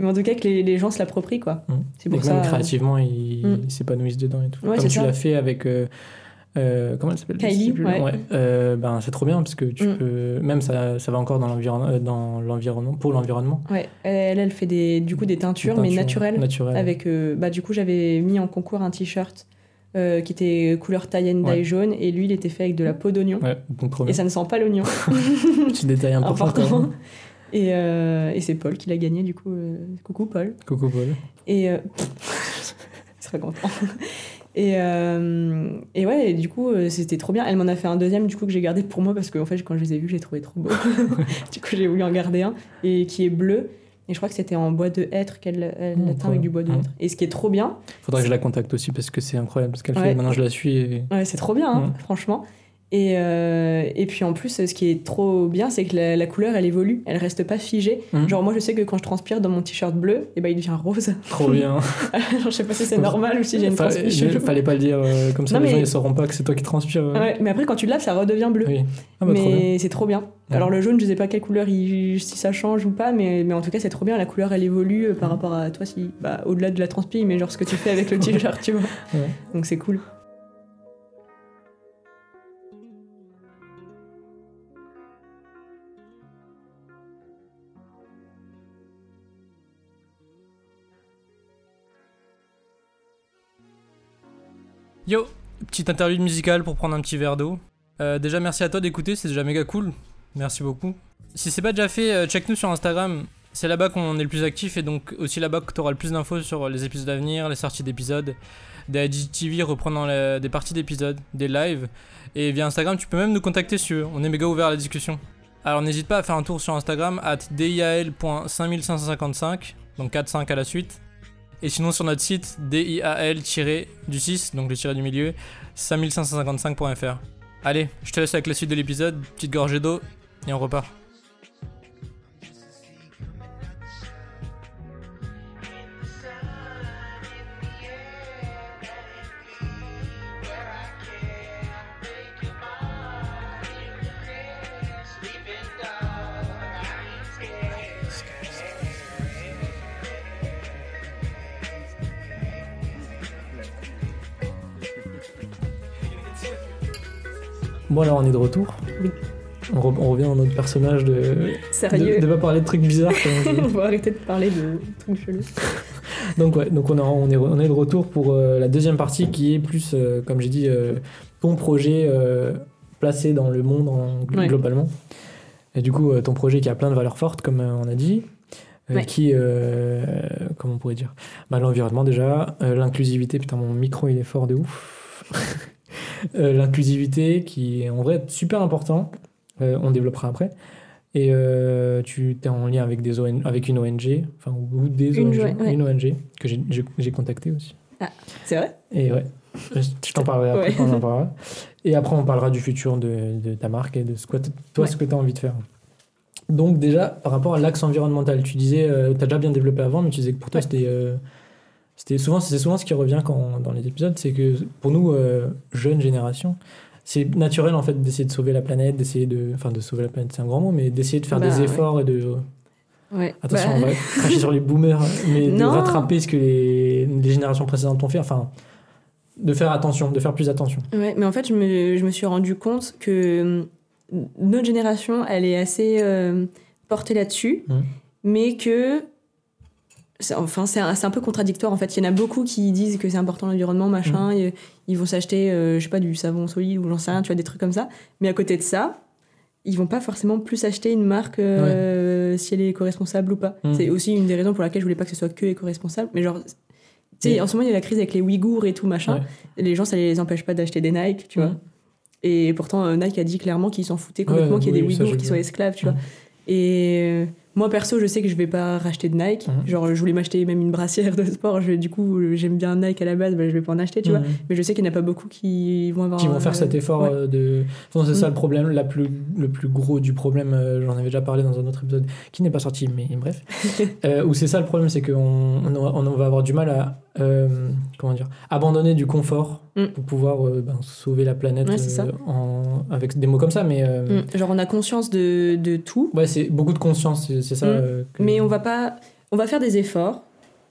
Mais en tout cas que les, les gens se l'approprient quoi. C'est pour ça. même euh, créativement, ils s'épanouissent dedans et tout. Ouais, Comme tu l'as fait avec. euh, euh, comment elle s'appelle Kylie, plus. ouais. Euh, ben, c'est trop bien parce que tu Mm. peux. Même ça, ça va encore dans l'environnement, euh, dans l'environnement, pour l'environnement. Ouais, elle, elle fait des, du coup des teintures, Des mais naturelles. naturelles. Avec, euh, bah, du coup, j'avais mis en concours un t-shirt qui était couleur dye Ouais. jaune et lui, il était fait avec de la peau d'oignon. Ouais, Et ça ne sent pas l'oignon. Petit détail important. quand important. même. Et, et c'est Paul qui l'a gagné, du coup. coucou Paul. Coucou Paul. Et. il serait content. Et, euh, et ouais, et du coup, euh, c'était trop bien. Elle m'en a fait un deuxième, du coup, que j'ai gardé pour moi parce que, en fait, quand je les ai vus, j'ai trouvé trop beau. du coup, j'ai voulu en garder un et qui est bleu. Et je crois que c'était en bois de hêtre qu'elle elle Mmh, avec du bois de Mmh. hêtre. Et ce qui est trop bien, Faudrait que je la contacte aussi parce que c'est incroyable ce qu'elle Ouais. fait. Maintenant, je la suis. Et... Ouais, c'est trop bien, hein, Mm. franchement. Et, euh, et puis en plus, ce qui est trop bien, c'est que la, la couleur, elle évolue, elle reste pas figée. Mm. Genre, moi, je sais que quand je transpire dans mon t-shirt bleu, et ben, il devient rose. Trop bien. Genre, je sais pas si c'est normal ou si j'ai une transpiration. je- Fallait pas le dire euh, comme ça, Non, les gens ils sauront pas que c'est toi qui transpire. euh. Ouais, mais après, quand tu le laves, ça redevient bleu. Oui. Ah bah mais c'est trop bien. Ouais. Alors, le jaune, je sais pas quelle couleur, il- si ça change ou pas, mais, mais en tout cas, c'est trop bien. La couleur, elle évolue par rapport à toi, si, bah, au-delà de la transpi, mais genre ce que tu fais avec le t-shirt, tu vois. Ouais. Donc, c'est cool. Yo, petite interlude musicale pour prendre un petit verre d'eau. Euh, déjà, merci à toi d'écouter, c'est déjà méga cool. Merci beaucoup. Si c'est pas déjà fait, euh, check nous sur Instagram. C'est là-bas qu'on est le plus actif et donc aussi là-bas que tu auras le plus d'infos sur les épisodes à venir, les sorties d'épisodes, des IGTV reprenant des parties d'épisodes, des lives. Et via Instagram, tu peux même nous contacter si tu. On est méga ouvert à la discussion. Alors n'hésite pas à faire un tour sur Instagram at dial.5555, donc 4-5 à la suite. Et sinon sur notre site dial-du6, donc le tiré du milieu, 5555.fr. Allez, je te laisse avec la suite de l'épisode, petite gorgée d'eau, et on repart. Bon, alors on est de retour. Oui. On, re- on revient dans notre personnage de. Sérieux De, de pas parler de trucs bizarres. comme on va arrêter de parler de trucs chelous. donc, ouais, donc on, est, on, est, on est de retour pour euh, la deuxième partie qui est plus, euh, comme j'ai dit, euh, ton projet placé dans le monde en- Ouais. globalement. Et du coup, ton projet qui a plein de valeurs fortes, comme on a dit. Ouais. Qui, euh, comment on pourrait dire? Bah, L'environnement déjà, euh, l'inclusivité, putain mon micro il est fort de ouf. Euh, l'inclusivité qui est en vrai super important, Euh, on développera après. Et euh, tu es en lien avec, des ON avec une ONG, enfin, ou des Une ONG, ouais, une ONG que j'ai- j'ai j'ai contacté aussi. C'est vrai? Et ouais, je t'en parlerai après Ouais. on en parlera. Et après, on parlera du futur de, de ta marque et de ce que toi, Ouais. ce que tu as envie de faire. Donc, déjà, par rapport à l'axe environnemental, tu disais, tu as déjà bien développé avant, mais tu disais que pour toi, Ouais. c'était. euh, c'était souvent, c'est souvent ce qui revient quand, dans les épisodes, c'est que pour nous, euh, jeunes générations, c'est naturel en fait d'essayer de sauver la planète, d'essayer de. Enfin, de sauver la planète, c'est un grand mot, mais d'essayer de faire Bah, des ouais. efforts et de. Ouais. Attention, Bah, on va cracher sur les boomers, mais de rattraper ce que les, les générations précédentes ont fait. Enfin, de faire attention, de faire plus attention. Ouais, mais en fait, je me, je me suis rendu compte que notre génération, elle est assez euh, portée là-dessus, Mhm. mais que. Enfin, c'est un, peu contradictoire en fait. Il y en a beaucoup qui disent que c'est important l'environnement, machin. et ils vont s'acheter, euh, je sais pas, du savon solide ou j'en sais rien, tu vois, des trucs comme ça. Mais à côté de ça, ils vont pas forcément plus acheter une marque euh, si elle est éco-responsable ou pas. Mhm. C'est aussi une des raisons pour laquelle je voulais pas que ce soit que éco-responsable. Mais genre, tu sais, en ce moment, il y a la crise avec les Ouïghours et tout, machin. Ouais. Les gens, ça les empêche pas d'acheter des Nike, tu vois. Mhm. Et pourtant, euh, Nike a dit clairement qu'ils s'en foutaient complètement Ouais, qu'il y ait oui, des Ouïghours qui soient esclaves, tu vois. Et moi, perso, je sais que je vais pas racheter de Nike. Mhm. Genre, je voulais m'acheter même une brassière de sport. Je, du coup, euh, j'aime bien Nike à la base, bah, je vais pas en acheter, tu vois. Mhm. Mais je sais qu'il n'y en a pas beaucoup qui vont avoir. Qui vont euh, faire cet effort ouais. euh, de. Enfin, c'est ça Mm. le problème, la plus, le plus gros du problème. euh, J'en avais déjà parlé dans un autre épisode qui n'est pas sorti, mais bref. euh, où c'est ça le problème, c'est qu'on on, aura- on va avoir du mal à euh, comment dire abandonner du confort Mm. pour pouvoir euh, ben, sauver la planète Ouais, euh, en, avec des mots comme ça, mais Mm. Genre, on a conscience de, de tout, ouais, c'est beaucoup de conscience, c'est ça. Mm. que- mais on va pas. On va faire des efforts,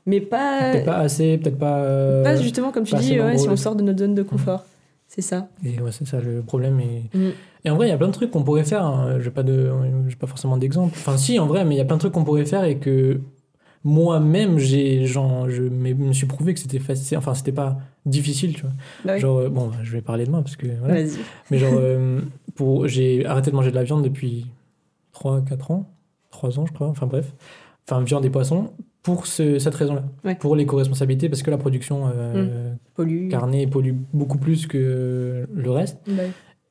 mais pas. peut-être pas assez, peut-être pas. pas justement, comme tu pas dis, ouais, si on sort de notre zone de confort. C'est ça. Et ouais, c'est ça le problème. Et, Mm. et en vrai, il y a plein de trucs qu'on pourrait faire. hein. J'ai pas, de, pas forcément d'exemple. Enfin, si, en vrai, mais il y a plein de trucs qu'on pourrait faire et que moi-même, j'ai, genre, je me suis prouvé que c'était facile. Enfin, c'était pas difficile, tu vois. Bah oui. Genre, euh, bon, je vais parler de moi parce que. Voilà. Vas-y. Mais genre, euh, pour, j'ai arrêté de manger de la viande depuis 3-4 ans. 3 ans, je crois. Enfin, bref. Enfin, viande et poisson. Pour ce- cette raison-là. Ouais. Pour l'éco-responsabilité, parce que la production euh, Pollue. carnée pollue beaucoup plus que le reste. Bah.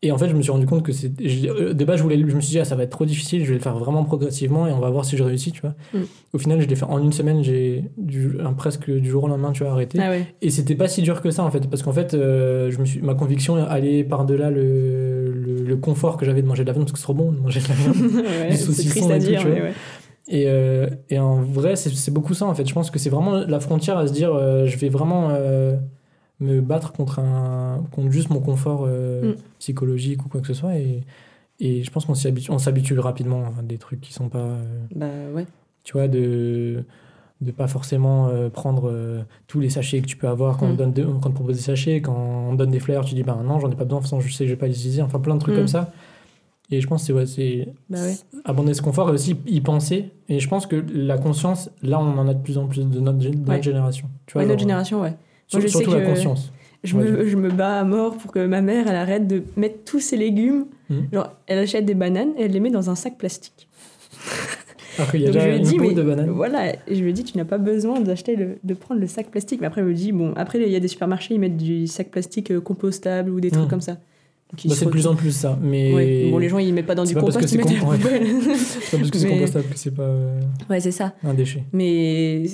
Et en fait, je me suis rendu compte que c'est. euh, De base, je, voulais, je me suis dit, ah, ça va être trop difficile, je vais le faire vraiment progressivement et on va voir si je réussis, tu vois. Mm. Au final, je l'ai fait en une semaine, j'ai du, un- presque du jour au lendemain, tu vois, arrêté. Ah ouais. Et c'était pas si dur que ça, en fait, parce qu'en fait, euh, je me suis, ma conviction allait par-delà le, le, le confort que j'avais de manger de la viande, parce que c'est trop bon de manger de la viande. Ouais, Du saucisson et tout, dire, tu mais vois. ouais. Et, euh, et en vrai, c'est c'est beaucoup ça, en fait. Je pense que c'est vraiment la frontière à se dire, euh, je vais vraiment me battre contre, un, contre juste mon confort euh, Mm. psychologique ou quoi que ce soit. Et, et je pense qu'on s'y habitue, on s'habitue rapidement à des trucs qui sont pas, euh, Bah ouais. tu vois, de de pas forcément euh, prendre euh, tous les sachets que tu peux avoir quand, on, Mm. donne de- quand on te propose des sachets, quand on donne des fleurs, tu dis, bah non, j'en ai pas besoin, de toute façon, je sais que je vais pas les utiliser. Enfin, plein de trucs Mm. comme ça. Et je pense que c'est ouais, c'est Bah ouais. abandonner ce confort et aussi y penser. Et je pense que la conscience, là, on en a de plus en plus de notre, de notre Ouais. génération. Tu vois, Ouais, notre genre, génération, ouais. Sur- Moi, je sais surtout la que- conscience. Je, me, je me bats à mort pour que ma mère, elle arrête de mettre tous ses légumes. Mhm. Genre, elle achète des bananes et elle les met dans un sac plastique. Alors qu'il y a Donc, je déjà une mais de banane. voilà, et je lui ai dit, tu n'as pas besoin d'acheter le, de prendre le sac plastique. Mais après, elle me dit, bon, après, il y a des supermarchés, ils mettent du sac plastique euh, compostable ou des trucs Mhm. comme ça. Bah, c'est de plus en plus ça. Mais Ouais. Bon, les gens, ils mettent pas dans du compost, ils c'est mettent à la com- ouais. poubelle. c'est pas parce que c'est Mais- compostable que c'est pas euh, ouais, c'est ça. un déchet. Mais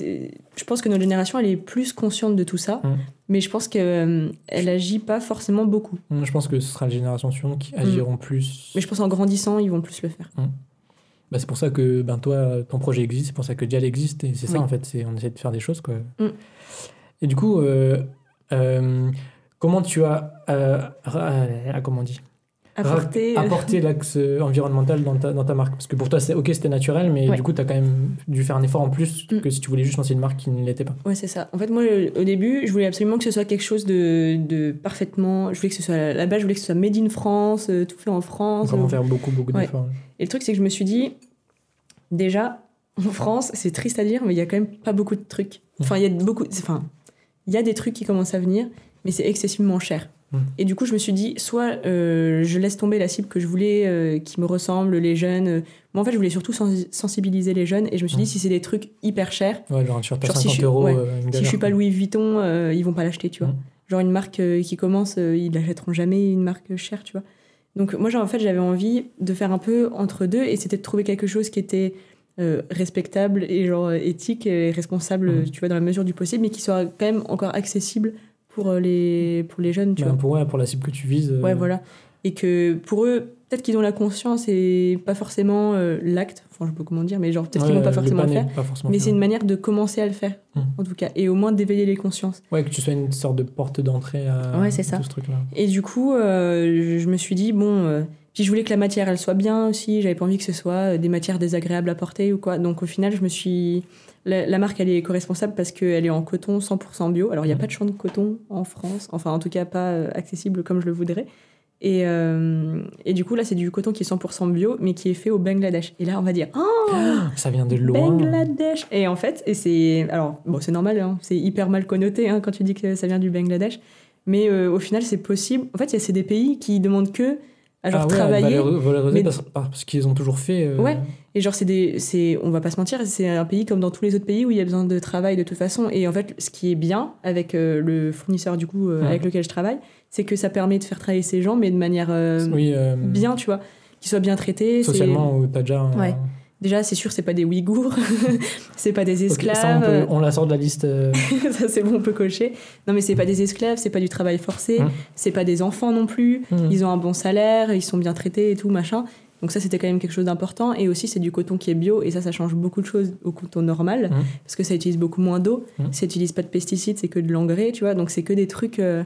je pense que notre génération, elle est plus consciente de tout ça. Mm. Mais je pense qu'elle elle agit pas forcément beaucoup. Hum, Je pense que ce sera la génération suivante qui agiront plus. Mais je pense qu'en grandissant, ils vont plus le faire. Bah, c'est pour ça que ben, toi, ton projet existe, c'est pour ça que Dial existe, et c'est ça en fait, on essaie de faire des choses. Quoi. Et du coup, euh, euh, comment tu as, euh, euh, comment on dit, Apporter. apporté l'axe environnemental dans ta, dans ta marque? Parce que pour toi, c'est ok, c'était naturel, mais Ouais. du coup, tu as quand même dû faire un effort en plus Mm. que si tu voulais juste lancer une marque qui ne l'était pas. Ouais, c'est ça. En fait, moi, au début, je voulais absolument que ce soit quelque chose de, de parfaitement. Je voulais que ce soit là-bas, je voulais que ce soit made in France, euh, tout fait en France. Comment Euh, faire beaucoup, beaucoup Ouais. d'efforts. Et le truc, c'est que je me suis dit, déjà, en France, c'est triste à dire, mais il y a quand même pas beaucoup de trucs. Enfin, il y a beaucoup. Enfin, il y a des trucs qui commencent à venir, mais c'est excessivement cher. Mm. Et du coup, je me suis dit, soit euh, je laisse tomber la cible que je voulais, euh, qui me ressemble, les jeunes. euh. Moi, en fait, je voulais surtout sensi- sensibiliser les jeunes, et je me suis dit, si c'est des trucs hyper chers, Ouais, genre à Genre, si 50 je suis- euros. ouais. une si je suis pas. Louis Vuitton, ils vont pas l'acheter, tu vois. Mm. Genre une marque qui commence, ils l'achèteront jamais, une marque chère, tu vois. Donc moi, genre, en fait, j'avais envie de faire un peu entre deux et c'était de trouver quelque chose qui était euh, respectable et genre éthique et responsable, tu vois, dans la mesure du possible, mais qui soit quand même encore accessible pour euh, les, pour les jeunes, tu Ben, vois. pour, ouais, pour la cible que tu vises. euh, Ouais, voilà. Et que pour eux, peut-être qu'ils ont la conscience et pas forcément euh, l'acte, enfin, je pas comment dire, mais genre, peut-être qu'ils ouais, vont pas forcément le faire. forcément Mais c'est une manière de commencer à le faire, Mhm. en tout cas, et au moins d'éveiller les consciences. Ouais, que tu sois une sorte de porte d'entrée à Ouais, c'est ça. tout ce truc-là. Et du coup, euh, je me suis dit, bon, euh, puis je voulais que la matière, elle soit bien aussi, j'avais pas envie que ce soit des matières désagréables à porter ou quoi. Donc au final, je me suis... La, la marque, elle est éco-responsable parce qu'elle est en coton 100% bio. Alors il n'y a Mhm. pas de champ de coton en France, enfin en tout cas pas euh, accessible comme je le voudrais. Et, euh, et du coup, là, c'est du coton qui est 100% bio, mais qui est fait au Bangladesh. Et là, on va dire, oh, Ça vient de loin. Bangladesh Et en fait, et c'est alors bon, c'est normal, hein, c'est hyper mal connoté hein, quand tu dis que ça vient du Bangladesh, mais euh, au final, c'est possible. En fait, il y a- c'est des pays qui demandent que à genre Ah ouais, travailler. valoriser mais- parce, parce qu'ils ont toujours fait. euh, Ouais. Et genre, c'est des, c'est, on va pas se mentir, c'est un pays comme dans tous les autres pays où il y a besoin de travail de toute façon. Et en fait, ce qui est bien avec euh, le fournisseur du coup euh, Ouais. avec lequel je travaille, c'est que ça permet de faire travailler ces gens, mais de manière Oui, bien, tu vois, qu'ils soient bien traités. Socialement, où t'as déjà. un- Ouais. Déjà, c'est sûr, c'est pas des Ouïghours, c'est pas des esclaves. ça, on, peut- on la sort de la liste. euh, ça c'est bon, on peut cocher. Non mais c'est pas des esclaves, c'est pas du travail forcé, Hum. c'est pas des enfants non plus. hmm. Ils ont un bon salaire, ils sont bien traités et tout machin. Donc ça c'était quand même quelque chose d'important. Et aussi c'est du coton qui est bio et ça ça change beaucoup de choses au coton normal Hum. parce que ça utilise beaucoup moins d'eau, ça utilise pas de pesticides, c'est que de l'engrais, tu vois. Donc c'est que des trucs. euh,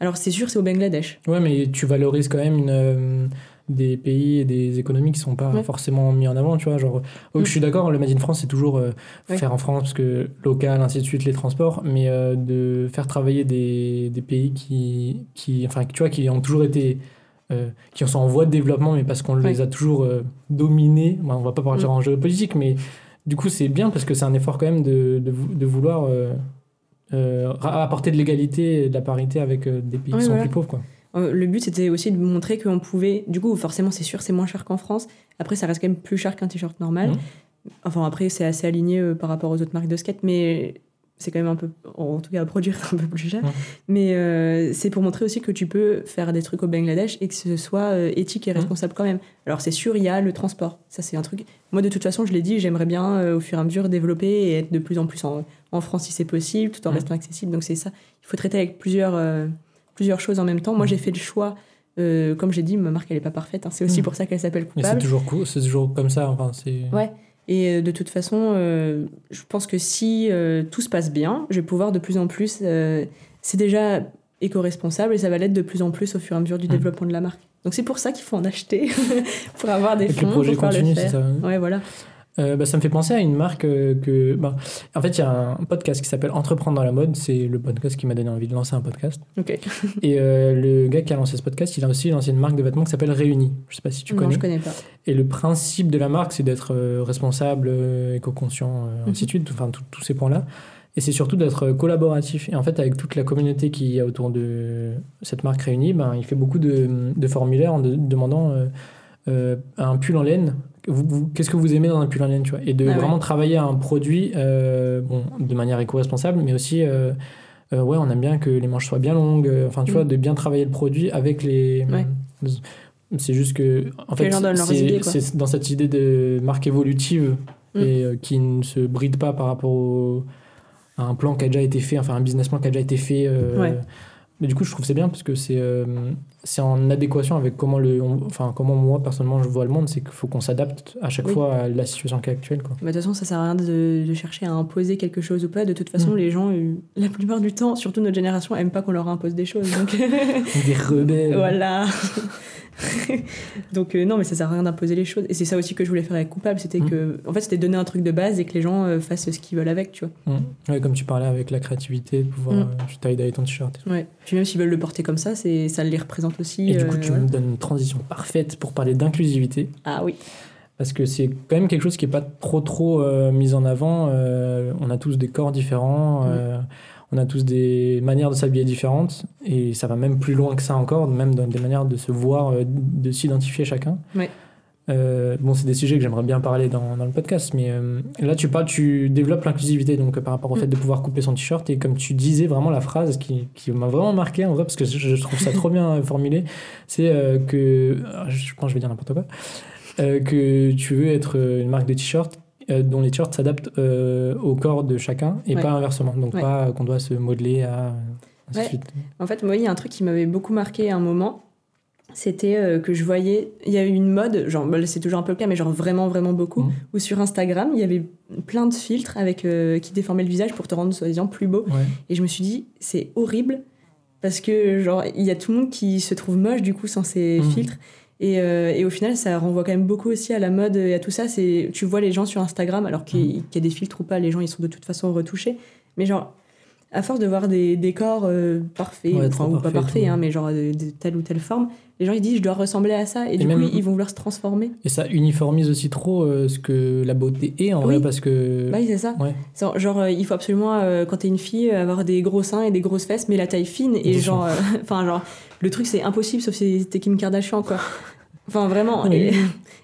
Alors c'est sûr c'est au Bangladesh. Ouais, mais tu valorises quand même une, euh, des pays et des économies qui sont pas Ouais. forcément mis en avant, tu vois. Genre, oh, je suis d'accord, le Made in France, c'est toujours euh, Ouais. faire en France, parce que local, ainsi de suite, les transports, mais euh, de faire travailler des, des pays qui, qui, enfin, tu vois, qui ont toujours été. euh, qui sont en voie de développement, mais parce qu'on Ouais. les a toujours euh, dominés. Bon, on va pas partir Mm. en géopolitique, mais du coup, c'est bien parce que c'est un effort quand même de, de, vou- de vouloir apporter de l'égalité et de la parité avec des pays qui sont plus pauvres, quoi. Euh, le but c'était aussi de montrer qu'on pouvait. Du coup forcément c'est sûr c'est moins cher qu'en France. Après ça reste quand même plus cher qu'un t-shirt normal. Mhm. Enfin après c'est assez aligné euh, par rapport aux autres marques de skate, mais c'est quand même un peu, en tout cas à produire un peu plus cher. Mhm. Mais euh, c'est pour montrer aussi que tu peux faire des trucs au Bangladesh et que ce soit éthique et Mhm. responsable quand même. Alors c'est sûr il y a le transport, ça c'est un truc. Moi de toute façon je l'ai dit j'aimerais bien au fur et à mesure développer et être de plus en plus en, en France si c'est possible, tout en restant accessible. Donc c'est ça. Il faut traiter avec plusieurs plusieurs choses en même temps. Moi j'ai fait le choix. euh, comme j'ai dit, ma marque elle est pas parfaite. hein. C'est aussi Mhm. pour ça qu'elle s'appelle Mais c'est Coupable. toujours cool, c'est toujours comme ça. Enfin, c'est. Ouais. Et euh, de toute façon, euh, je pense que si euh, tout se passe bien, je vais pouvoir de plus en plus. c'est déjà éco-responsable et ça va l'être de plus en plus au fur et à mesure du Mm. développement de la marque. Donc c'est pour ça qu'il faut en acheter, pour avoir des Et que fonds, le projet pour pouvoir continue, le c'est faire. ça. hein. Ouais, voilà. Euh, bah, ça me fait penser à une marque euh, que. bah, en fait, il y a un podcast qui s'appelle Entreprendre dans la mode. C'est le podcast qui m'a donné envie de lancer un podcast. Ok. Et euh, le gars qui a lancé ce podcast, il a aussi lancé une marque de vêtements qui s'appelle Réunis. Je sais pas si tu non, connais. je connais pas. Et le principe de la marque, c'est d'être euh, responsable, éco-conscient, euh, ainsi de suite, enfin tous ces points-là. Et c'est surtout d'être collaboratif. Et en fait, avec toute la communauté qui y a autour de cette marque réunie, ben, il fait beaucoup de, de formulaires en de- demandant euh, un pull en laine. Qu'est-ce que vous aimez dans un pull en laine tu vois? Et de Ah ouais. vraiment travailler à un produit euh, bon, de manière éco-responsable, mais aussi, euh, euh, ouais, on aime bien que les manches soient bien longues. Enfin, tu Mm. vois, de bien travailler le produit avec les, Ouais. C'est juste que, en Que fait, c'est- dans cette idée de marque évolutive Mm. et qui ne se bride pas par rapport au- à un plan qui a déjà été fait, enfin un business plan qui a déjà été fait. Ouais. Mais du coup, je trouve que c'est bien parce que c'est euh, c'est en adéquation avec comment, le, on- enfin, comment moi, personnellement, je vois le monde. C'est qu'il faut qu'on s'adapte à chaque Oui. fois à la situation qui est actuelle. Quoi. Bah, De toute façon, ça sert à rien de, de chercher à imposer quelque chose ou pas. De toute façon, Mm. les gens, euh, la plupart du temps, surtout notre génération, aiment pas qu'on leur impose des choses. Donc, Des rebelles. voilà. donc, euh, non, mais ça sert à rien d'imposer les choses. Et c'est ça aussi que je voulais faire avec Coupable. C'était Mm. que, en fait, c'était donner un truc de base et que les gens euh, fassent ce qu'ils veulent avec, tu vois. Mm. Ouais, comme tu parlais avec la créativité, de pouvoir Mm. euh, tie-dye ton t-shirt. Ouais. Puis même s'ils veulent le porter comme ça, c'est ça les représente aussi. Et du coup, euh, tu voilà. me donnes une transition parfaite pour parler d'inclusivité. Ah oui. Parce que c'est quand même quelque chose qui n'est pas trop trop euh, mis en avant. Euh, on a tous des corps différents, Mm. euh, on a tous des manières de s'habiller différentes, et ça va même plus loin que ça encore, même dans des manières de se voir, euh, de s'identifier chacun. Euh, bon, c'est des sujets que j'aimerais bien parler dans, dans le podcast, mais euh, là tu parles, tu développes l'inclusivité donc par rapport au fait Mm. de pouvoir couper son t-shirt et comme tu disais vraiment la phrase qui, qui m'a vraiment marqué en vrai parce que je, trouve ça trop bien formulé, c'est euh, que ah, je pense que je vais dire n'importe quoi, que tu veux être une marque de t-shirt euh, dont les t-shirts s'adaptent euh, au corps de chacun et Ouais. pas inversement, donc Ouais. pas qu'on doit se modeler à Ouais. En fait, moi, il y a un truc qui m'avait beaucoup marqué à un moment. C'était euh, que je voyais, il y a eu une mode, genre bah, c'est toujours un peu le cas, mais genre vraiment, vraiment beaucoup, Mhm. où sur Instagram, il y avait plein de filtres avec, euh, qui déformaient le visage pour te rendre soi-disant plus beau. Et je me suis dit, c'est horrible, parce que genre, il y a tout le monde qui se trouve moche du coup sans ces Mhm. filtres. Et, euh, et au final, ça renvoie quand même beaucoup aussi à la mode et à tout ça. C'est, tu vois les gens sur Instagram, alors qu'il y a des filtres ou pas, les gens ils sont de toute façon retouchés. Mais genre, à force de voir des décors euh, parfaits, Ouais, enfin, trop ou pas parfaits, hein, mais genre de, de telle ou telle forme, les gens ils disent je dois ressembler à ça. Et, du même- coup, ils vont vouloir se transformer. Et ça uniformise aussi trop euh, ce que la beauté est en Oui. vrai parce que Bah oui, c'est ça. ouais. Genre, euh, il faut absolument, euh, quand t'es une fille, euh, avoir des gros seins et des grosses fesses, mais la taille fine. Et genre, euh, enfin, genre, le truc, c'est impossible sauf si t'es Kim Kardashian, quoi. Enfin, vraiment. Oui.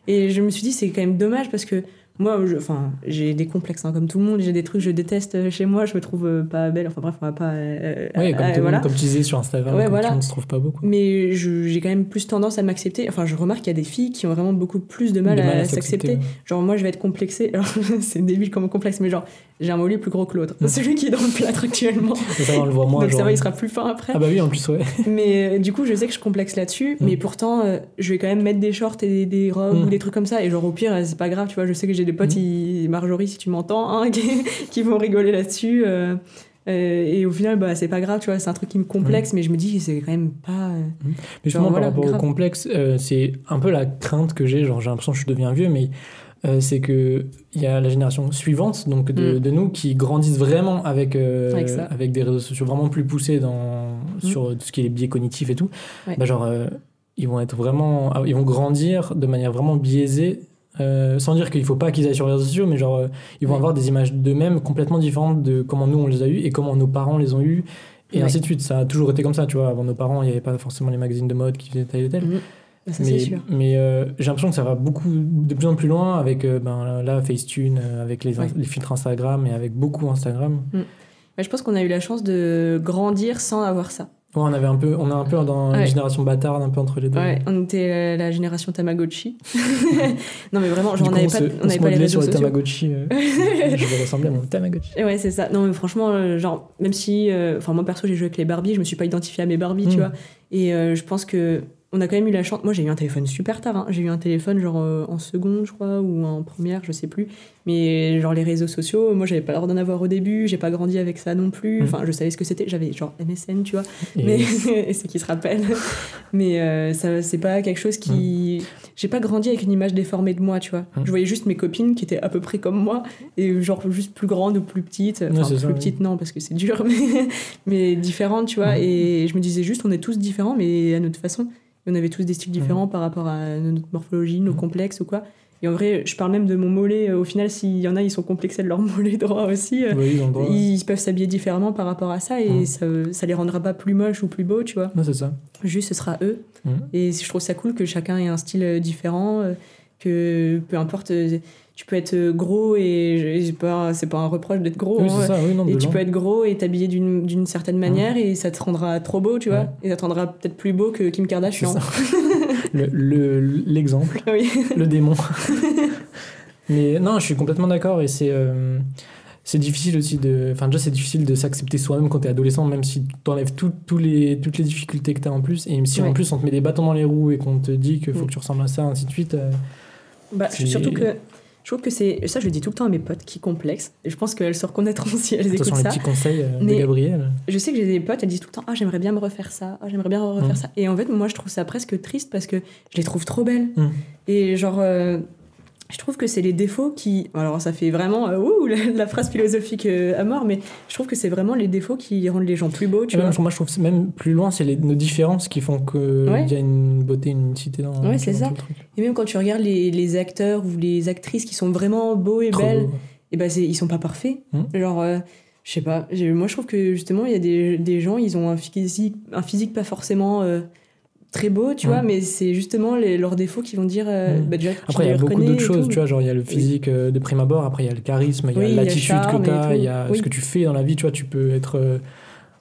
Et, et je me suis dit, c'est quand même dommage parce que moi, enfin, j'ai des complexes, hein, comme tout le monde. J'ai des trucs que je déteste chez moi. Je me trouve euh, pas belle. Enfin, bref, on va pas. euh, euh, comme, euh, tout voilà. monde, comme tu disais sur Instagram, Ouais, voilà. monde se trouve pas beaucoup. Mais j'ai quand même plus tendance à m'accepter. Enfin, je remarque qu'il y a des filles qui ont vraiment beaucoup plus de mal, à, s'accepter. ouais. Genre, moi, je vais être complexée. Alors, c'est débile comme complexe, mais genre, j'ai un mollet plus gros que l'autre. Mm. Celui qui est dans le plâtre actuellement. Ça, on le voit moins. Donc, ça va, il sera plus fin après. Ah bah oui, en plus, ouais. Mais euh, du coup, je sais que je complexe là-dessus. Mm. Mais pourtant, je vais quand même mettre des shorts et des, des robes Mm. ou des trucs comme ça. Et genre, au pire, c'est pas grave, tu vois. Je sais que j'ai des potes, Mm. ils- Marjorie, si tu m'entends, hein, qui, qui vont rigoler là-dessus. euh, euh, et au final, bah, c'est pas grave, tu vois. C'est un truc qui me complexe, mais je me dis c'est quand même pas. euh, Mais justement, Genre, voilà, par rapport grave. au complexe, euh, c'est un peu la crainte que j'ai. Genre, j'ai l'impression que je deviens vieux, mais euh, c'est que il y a la génération suivante, donc de, Mm. de nous, qui grandissent vraiment avec Avec des réseaux sociaux vraiment plus poussés dans sur tout ce qui est les biais cognitifs et tout. Mm. Ouais. Bah, genre, ils vont être vraiment, ah, ils vont grandir de manière vraiment biaisée. Euh, sans dire qu'il faut pas qu'ils aillent sur les réseaux sociaux, mais genre, euh, ils vont avoir des images d'eux-mêmes complètement différentes de comment nous on les a eues et comment nos parents les ont eues, et ainsi de suite. Ça a toujours été comme ça, tu vois. Avant nos parents, il n'y avait pas forcément les magazines de mode qui faisaient tel et tel. mm. Bah, ça, mais c'est sûr. mais euh, j'ai l'impression que ça va beaucoup, de plus en plus loin avec ben, là, Facetune, avec les, filtres Instagram et avec beaucoup Instagram. Bah, je pense qu'on a eu la chance de grandir sans avoir ça. Ouais, on, avait un peu, on est un peu dans une Ouais. génération bâtarde, un peu entre les deux. Ouais, on était euh, la génération Tamagotchi. non, mais vraiment, genre, on n'avait pas, on on se n'avait pas les réseaux sur les sociaux. Tamagotchi. euh, je vais ressembler à mon Tamagotchi. Et Ouais, c'est ça. Non, mais franchement, euh, genre, même si. euh, Enfin, moi perso, j'ai joué avec les Barbies, je me suis pas identifiée à mes Barbies, tu Mm. vois. Et euh, je pense que. On a quand même eu la chance. Moi, j'ai eu un téléphone super tard. hein. J'ai eu un téléphone, genre euh, en seconde, je crois, ou en première, je sais plus. Mais genre, les réseaux sociaux, moi, j'avais pas l'air d'en avoir au début. J'ai pas grandi avec ça non plus. Mm. Enfin, je savais ce que c'était. J'avais genre MSN, tu vois. Et Mais et c'est qui se rappelle. Mais euh, ça, c'est pas quelque chose qui. J'ai pas grandi avec une image déformée de moi, tu vois. Mm. Je voyais juste mes copines qui étaient à peu près comme moi, et genre juste plus grandes ou plus petites. Enfin, plus ça, oui. petites, non, parce que c'est dur, mais, mais différentes, tu vois. Mm. Et je me disais juste, on est tous différents, mais à notre façon. On avait tous des styles différents par rapport à notre morphologie, nos Mm. complexes ou quoi. Et en vrai, je parle même de mon mollet. euh, Au final, s'il y en a, ils sont complexés de leur mollet droit aussi. euh, oui, ils droit. ils peuvent s'habiller différemment par rapport à ça et Mm. ça, ça les rendra pas plus moches ou plus beaux, tu vois. Ouais, c'est ça. Juste, ce sera eux. Et je trouve ça cool que chacun ait un style euh, différent, que peu importe, tu peux être euh, gros et et c'est pas, c'est pas un reproche d'être gros. Oui, hein, c'est ça, oui, non, et tu peux être gros et t'habiller d'une d'une certaine manière et ça te rendra trop beau, tu vois. Ouais. Et ça te rendra peut-être plus beau que Kim Kardashian. C'est Le- le- L'exemple, Oui. le démon. Mais non, je suis complètement d'accord et c'est euh, c'est difficile aussi de. Enfin, déjà, c'est difficile de s'accepter soi-même quand t'es adolescent, même si t'enlèves tout, tous les, toutes les difficultés que t'as en plus. Et si en plus on te met des bâtons dans les roues et qu'on te dit qu'il faut Mm. que tu ressembles à ça, ainsi de suite. euh, Bah, surtout que je trouve que c'est. Ça, je le dis tout le temps à mes potes qui complexent. Et je pense qu'elles se reconnaîtront si elles écoutent attention, les ça. petits conseils euh, de Mais- Gabriel. Je sais que j'ai des potes, elles disent tout le temps Ah, j'aimerais bien me refaire ça. Ah, j'aimerais bien me refaire Mm. ça. Et en fait, moi, je trouve ça presque triste parce que je les trouve trop belles. Mm. Et genre. euh, je trouve que c'est les défauts qui. Alors, ça fait vraiment. euh, ouh, la, la phrase philosophique euh, à mort, mais je trouve que c'est vraiment les défauts qui rendent les gens plus beaux, tu vois. moi, je trouve que même plus loin, c'est nos différences qui font qu'il Ouais. y a une beauté, une unicité dans, Ouais, c'est tout ça. le truc. Et même quand tu regardes les, les acteurs ou les actrices qui sont vraiment beaux et Trop belles, beau. et ben c'est- ils sont pas parfaits. Mm. Genre, euh, je sais pas, moi je trouve que justement, il y a des, des gens, ils ont un physique, un physique pas forcément euh, très beau, tu Mm. vois, mais c'est justement les- leurs défauts qui vont dire. euh, Mm. bah, déjà, Après, il y a beaucoup d'autres choses, tout. tu vois, genre il y a le physique euh, de prime abord, après il y a le charisme, il y a Oui, l'attitude que tu as, il y a Oui. ce que tu fais dans la vie, tu vois, tu peux être euh,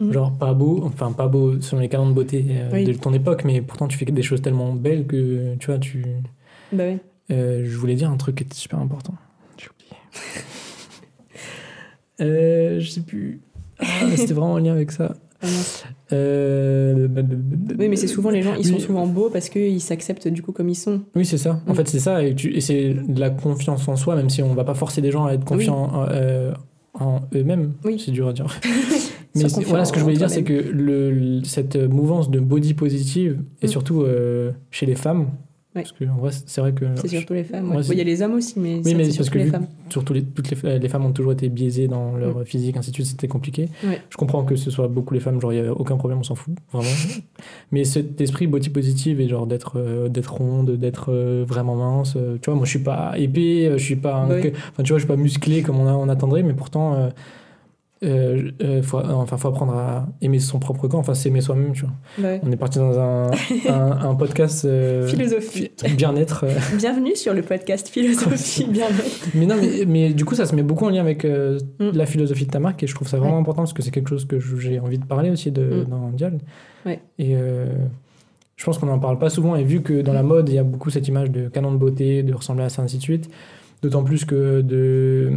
Mm. genre pas beau, enfin pas beau selon les canons de beauté euh, de ton époque, mais pourtant tu fais des choses tellement belles que, tu vois, tu... Bah ouais. Je voulais dire un truc qui était super important. J'ai oublié. je sais plus. Ah, C'était vraiment en lien avec ça. Euh, Oui, mais c'est souvent les gens, ils sont souvent beaux parce qu'ils s'acceptent du coup comme ils sont. Oui, c'est ça. En Mm. fait, c'est ça. Et, c'est de la confiance en soi, même si on va pas forcer des gens à être confiants en, euh, en eux-mêmes. Oui. C'est dur à dire. Mais voilà, ce que je voulais dire, c'est que le- cette mouvance de body positive, et Mm. surtout euh, chez les femmes, Ouais. parce que en vrai, c'est vrai que. C'est surtout les femmes. Ouais, ouais. Il y a les hommes aussi, mais, Oui, mais parce surtout que les vu- femmes. surtout les, toutes les, les femmes ont toujours été biaisées dans leur physique, ainsi de suite, c'était compliqué. Je comprends que ce soit beaucoup les femmes, genre il n'y a aucun problème, on s'en fout, vraiment. Mais cet esprit body positive et genre d'être euh, d'être ronde, d'être euh, vraiment mince, euh, tu vois, moi je suis pas épais, je suis pas, Bah enfin tu vois, je suis pas musclé comme on, a- on attendrait, mais pourtant, euh, euh, euh, faut, enfin faut apprendre à aimer son propre corps, enfin s'aimer soi-même, tu vois. Ouais. On est parti dans un, un, un podcast euh, Philosophique. bien-être. euh, Bienvenue sur le podcast Philosophie Bien-être. mais non, mais, mais du coup, ça se met beaucoup en lien avec euh, Mm. la philosophie de ta marque et je trouve ça vraiment Ouais. important parce que c'est quelque chose que j'ai envie de parler aussi de, Mm. dans Dial. Ouais. Et euh, je pense qu'on n'en parle pas souvent et vu que dans la mode, il y a beaucoup cette image de canon de beauté, de ressembler à ça, ainsi de suite, d'autant plus que de.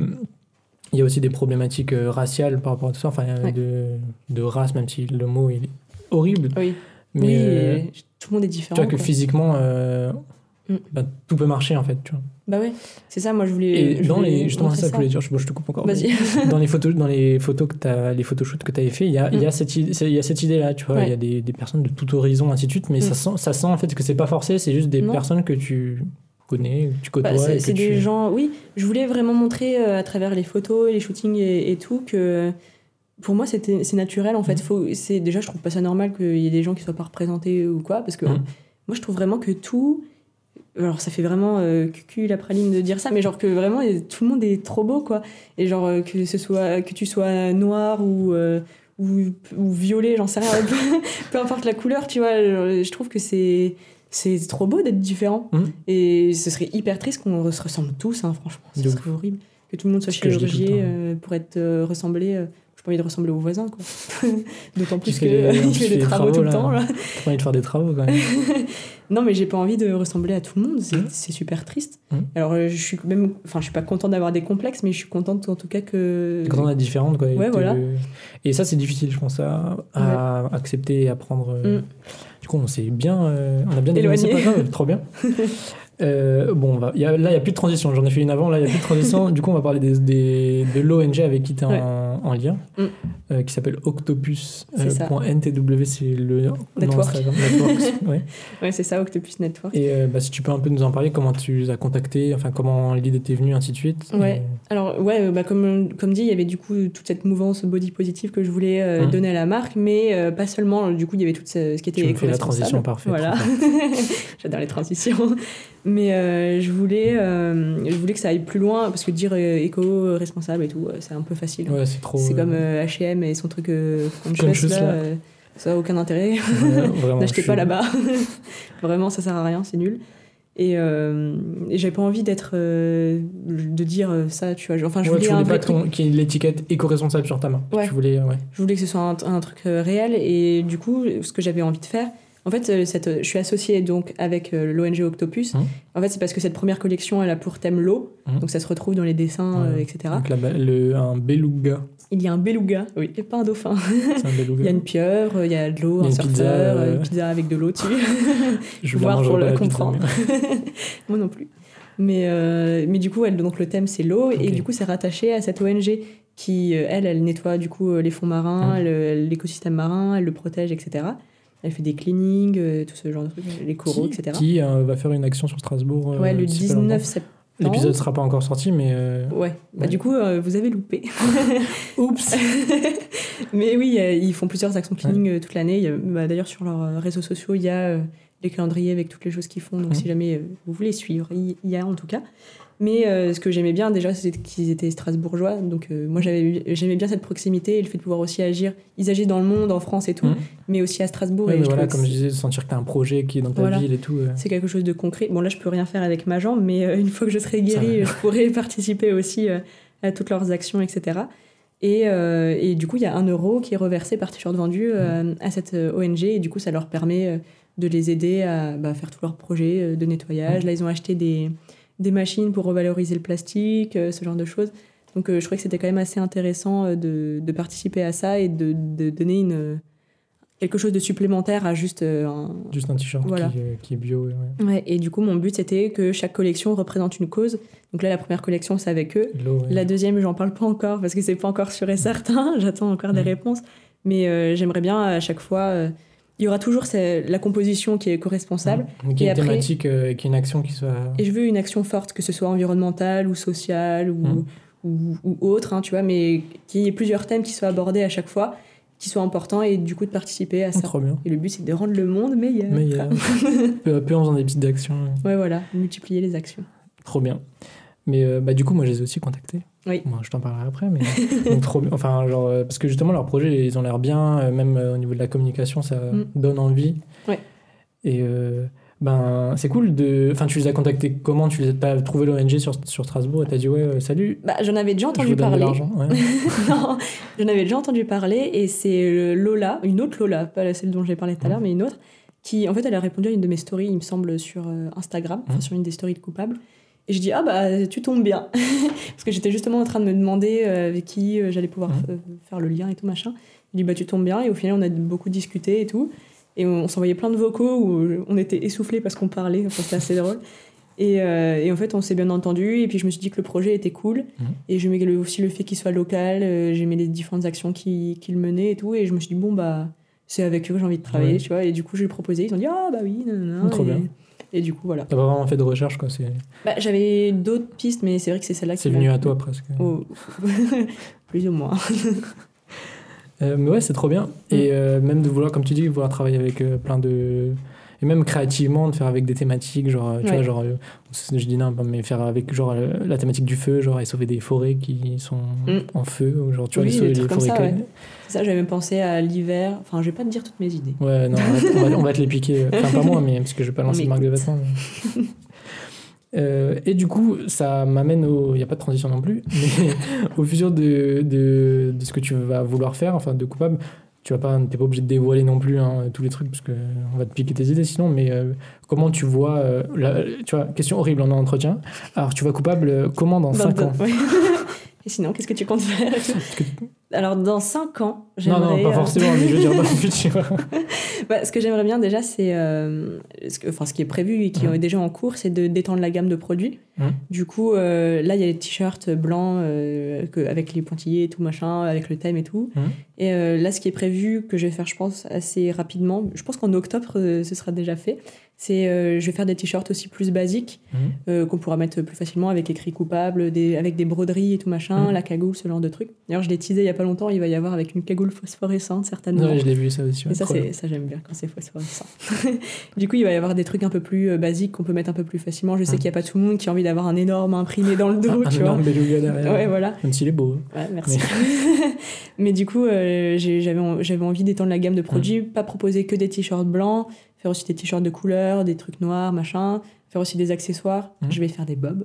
Il y a aussi des problématiques euh, raciales par rapport à tout ça, enfin Ouais. de, de race, même si le mot est horrible. Oui. Mais oui, euh, tout le monde est différent. tu vois que quoi. physiquement, euh, Mm. bah, tout peut marcher en fait. Tu vois. Bah ouais, c'est ça, moi je voulais. Et je dans voulais les, justement, montrer c'est ça que je voulais dire, je, bon, je te coupe encore. Dans les photos, dans les photos que t'as, les photoshoots que tu avais fait, il y a, il y a Mm. cette, cette idée-là, tu vois. Il Ouais. y a des, des personnes de tout horizon, ainsi de suite, mais Mm. ça, sent, ça sent en fait que c'est pas forcé, c'est juste des Non. personnes que tu connais, tu côtoies. Bah, c'est tu... des gens. Oui, je voulais vraiment montrer euh, à travers les photos, les shootings et, et tout que pour moi c'est naturel en fait. Faut, c'est déjà je trouve pas ça normal qu'il y ait des gens qui soient pas représentés ou quoi parce que Mhm. moi je trouve vraiment que tout. Alors ça fait vraiment euh, cucu la praline de dire ça, mais genre que vraiment tout le monde est trop beau quoi. Et genre euh, que ce soit que tu sois noir ou euh, ou, ou violet, j'en sais rien, peu, importe la couleur, tu vois. Je trouve que c'est c'est trop beau d'être différent. Mhm. Et ce serait hyper triste qu'on se ressemble tous, hein, franchement. Ce serait horrible. Que tout le monde soit temps. euh, pour être euh, ressemblé. euh, j'ai pas envie de ressembler aux voisins, quoi. D'autant plus fais que les- il tu fait des travaux, travaux, tout le temps. Là. T'as pas envie de faire des travaux quand même. Non, mais j'ai pas envie de ressembler à tout le monde. C'est c'est super triste. Mhm. Alors, euh, je suis même. Enfin, je suis pas contente d'avoir des complexes, mais je suis contente en tout cas que. Quand on est différente, quoi. et Ouais, te- voilà. Et ça, c'est difficile, je pense, à, à accepter et à prendre. Du coup, on s'est bien, euh, on a bien Éloigné. pas grave, trop bien. Euh, bon, on va, y a- là, il n'y a plus de transition. J'en ai fait une avant, là, il n'y a plus de transition. du coup, on va parler des, des- de l'ONG avec qui tu es Ouais. en, en lien, Mm. euh, qui s'appelle. Octopus.ntw, c'est le Network. Networks, ouais. Ouais, c'est ça, Octopus Network. Et euh, bah, si tu peux un peu nous en parler, comment tu les as contactés, enfin, comment l'idée t'est venue, ainsi de suite. Ouais. Et- Alors, ouais, euh, bah, comme, comme dit, il y avait du coup toute cette mouvance body positive que je voulais euh, Mhm. donner à la marque, mais euh, pas seulement. Du coup, il y avait tout ce, ce qui était Tu me fais la transition parfaite. Voilà. J'adore les transitions. Mais euh, je, voulais, euh, je voulais que ça aille plus loin, parce que dire euh, éco-responsable et tout, c'est un peu facile. Ouais, c'est trop. c'est comme H&M et son truc conscious, Conscious, là, là. ça n'a aucun intérêt. N'achetez pas suis- là-bas. Vraiment, ça sert à rien, c'est nul. Et, euh, et j'avais pas envie d'être euh, de dire ça, tu vois. Enfin, je Ouais, voulais tu un voulais vrai pas ton- qu'il y ait l'étiquette éco-responsable sur ta main. Ouais. Tu voulais, ouais. Je voulais que ce soit un, un truc réel et du coup, ce que j'avais envie de faire, En fait, euh, cette, je suis associée donc avec euh, l'ONG Octopus. Mhm. En fait, c'est parce que cette première collection, elle a pour thème l'eau. Mhm. Donc ça se retrouve dans les dessins, Ouais. euh, etc. Donc le, un beluga. Il y a un beluga, oui, et pas un dauphin. Un beluga. Il y a une pieuvre, il y a de l'eau, Il y a un surfeur, pizza, euh, une pizza avec de l'eau dessus. Je voir pour le pizza, comprendre. mais- Moi non plus. Mais, euh, mais du coup, elle, donc le thème c'est l'eau et du coup c'est rattaché à cette ONG qui, elle, elle nettoie du coup les fonds marins, euh, l'écosystème marin, elle le protège, etc. Elle fait des cleanings, euh, tout ce genre de trucs, les coraux, qui, etc. qui, euh, va faire une action sur Strasbourg euh, ouais, le d'ici pas 19 longtemps. septembre. L'épisode sera pas encore sorti, mais. euh, Ouais, bah, Ouais. du coup, euh, vous avez loupé. Oups Mais oui, euh, ils font plusieurs actions cleaning toute l'année. Bah, D'ailleurs, sur leurs réseaux sociaux, il y a les calendriers avec toutes les choses qu'ils font. Donc, si jamais vous voulez suivre, il il y a en tout cas. Mais euh, ce que j'aimais bien déjà, c'était qu'ils étaient strasbourgeois. Donc, euh, moi, j'aimais bien cette proximité et le fait de pouvoir aussi agir. Ils agissent dans le monde, en France et tout, Mhm. mais aussi à Strasbourg. Ouais, et mais je voilà, comme je disais, de sentir que t'as un projet qui est dans ta Voilà. ville et tout. euh, c'est quelque chose de concret. Bon, là, je peux rien faire avec ma jambe, mais une fois que je serai guérie, je pourrai participer aussi à toutes leurs actions, etc. Et, et du coup, il y a un euro qui est reversé par t-shirt vendu euh, à cette ONG, et du coup, ça leur permet de les aider à bah, faire tous leurs projets de nettoyage. Mhm. Là, ils ont acheté des, des machines pour revaloriser le plastique, euh, ce genre de choses. Donc, euh, je trouvais que c'était quand même assez intéressant euh, de, de participer à ça et de, de donner une, quelque chose de supplémentaire à juste un, Juste un t-shirt Voilà. qui, qui est bio. ouais, et du coup, mon but, c'était que chaque collection représente une cause. Donc là, la première collection, c'est avec eux. Ouais. La deuxième, j'en parle pas encore parce que c'est pas encore sûr et certain. J'attends encore des réponses. Mais euh, j'aimerais bien à chaque fois. euh, il y aura toujours la composition qui est co-responsable. Donc, il y a Et une après- thématique, euh, qui est une action qui soit. Et je veux une action forte, que ce soit environnementale ou sociale ou, Mhm. ou, ou autre, hein, tu vois, mais qu'il y ait plusieurs thèmes qui soient abordés à chaque fois, qui soient importants et du coup de participer à Oh, ça. trop bien. Et le but, c'est de rendre le monde meilleur. A peu à peu en faisant des petites actions. Ouais, voilà, multiplier les actions. Trop bien. Mais euh, bah, du coup, moi, je les ai aussi contactés. Oui. Bon, je t'en parlerai après, mais donc, trop bien. Enfin, genre, euh, parce que justement, leurs projets, ils ont l'air bien, euh, même euh, au niveau de la communication, ça Mm. donne envie. Ouais. Et euh, ben, c'est cool de. Enfin, tu les as contactés comment? Tu les as trouvé l'ONG sur, sur Strasbourg et t'as dit, ouais, euh, salut. Bah, j'en avais déjà je entendu vous donne de parler. Ouais. non, j'en avais déjà entendu parler et c'est euh, Lola, une autre Lola, pas celle dont j'ai parlé tout à l'heure, Mhm. mais une autre, qui en fait elle a répondu à une de mes stories, il me semble, sur euh, Instagram, enfin Mhm. sur une des stories de coupable. Et je dis ah bah tu tombes bien parce que j'étais justement en train de me demander euh, avec qui euh, j'allais pouvoir euh, faire le lien et tout machin. Je dis bah tu tombes bien et au final on a beaucoup discuté et tout et on, on s'envoyait plein de vocaux où on était essoufflés parce qu'on parlait, enfin c'était assez drôle. Et, euh, et en fait, on s'est bien entendu. Et puis, je me suis dit que le projet était cool. Mhm. Et j'aimais aussi le fait qu'il soit local. euh, j'aimais les différentes actions qu'il menait et tout. Et je me suis dit, bon, bah, c'est avec eux que j'ai envie de travailler, Ouais. tu vois. Et du coup, j'ai proposé. Ils ont dit, ah, bah oui, nanana. Trop et, bien. Et du coup, voilà. T'as pas vraiment fait de recherche, quoi. Bah, J'avais d'autres pistes, mais c'est vrai que c'est celle-là qui. c'est venu à toi presque. Oh. Plus ou moins. Euh, mais ouais, c'est trop bien. Mm. Et euh, même de vouloir, comme tu dis, vouloir travailler avec euh, plein de. Et même créativement, de faire avec des thématiques, genre, euh, tu Ouais. vois, genre, euh, je dis non, mais faire avec, genre, euh, la thématique du feu, genre, et sauver des forêts qui sont Mm. en feu, ou genre, tu vois, Oui, les, des les comme forêts. ça, ouais. Ça, j'avais même pensé à l'hiver. Enfin, je vais pas te dire toutes mes idées. Ouais, non, on, va, on va te les piquer. Enfin, pas moi, mais parce que je vais pas lancer de marque de vêtements. mais- Euh, et du coup, ça m'amène au. Il n'y a pas de transition non plus, mais au futur de, de, de ce que tu vas vouloir faire, enfin de coupable. Tu vas pas, t'es pas obligé de dévoiler non plus hein, tous les trucs parce que on va te piquer tes idées sinon. Mais euh, comment tu vois, euh, la- tu vois, question horrible en entretien. Alors tu vas coupable euh, comment dans 5 ans? Ouais. Et sinon, qu'est-ce que tu comptes faire? Alors, dans 5 ans, Non, j'aimerais. non, pas euh, forcément, mais je veux dire dans le futur. Bah, ce que j'aimerais bien déjà, c'est. euh, ce, que- enfin, ce qui est prévu et qui Mhm. est déjà en cours, c'est de d'étendre la gamme de produits. Mhm. Du coup, euh, là, il y a les t-shirts blancs euh, que- avec les pointillés et tout machin, avec le thème et tout. Mhm. Et là, ce qui est prévu, que je vais faire, je pense, assez rapidement, je pense qu'en octobre, ce sera déjà fait, c'est euh, je vais faire des t-shirts aussi plus basiques Mhm. euh, qu'on pourra mettre plus facilement avec écrit coupable, des, avec des broderies et tout machin, Mhm. la cagoule, ce genre de trucs. D'ailleurs, je l'ai teasé il y a pas longtemps, il va y avoir avec une cagoule phosphorescente, certainement. Ouais, je l'ai vu ça aussi. Et ça, j'aime bien quand c'est phosphorescent. du coup, il va y avoir des trucs un peu plus euh, basiques qu'on peut mettre un peu plus facilement. Je sais Mm. qu'il n'y a pas tout le monde qui a envie d'avoir un énorme imprimé dans le dos, un, un tu vois. énorme derrière. Ouais, voilà. Même s'il est beau. hein. Ouais, merci. Mais du coup, euh, j'avais, en- j'avais envie d'étendre la gamme de produits, pas proposer que des t-shirts blancs, faire aussi des t-shirts de couleur, des trucs noirs, machin, faire aussi des accessoires. Mm. Je vais faire des bobs.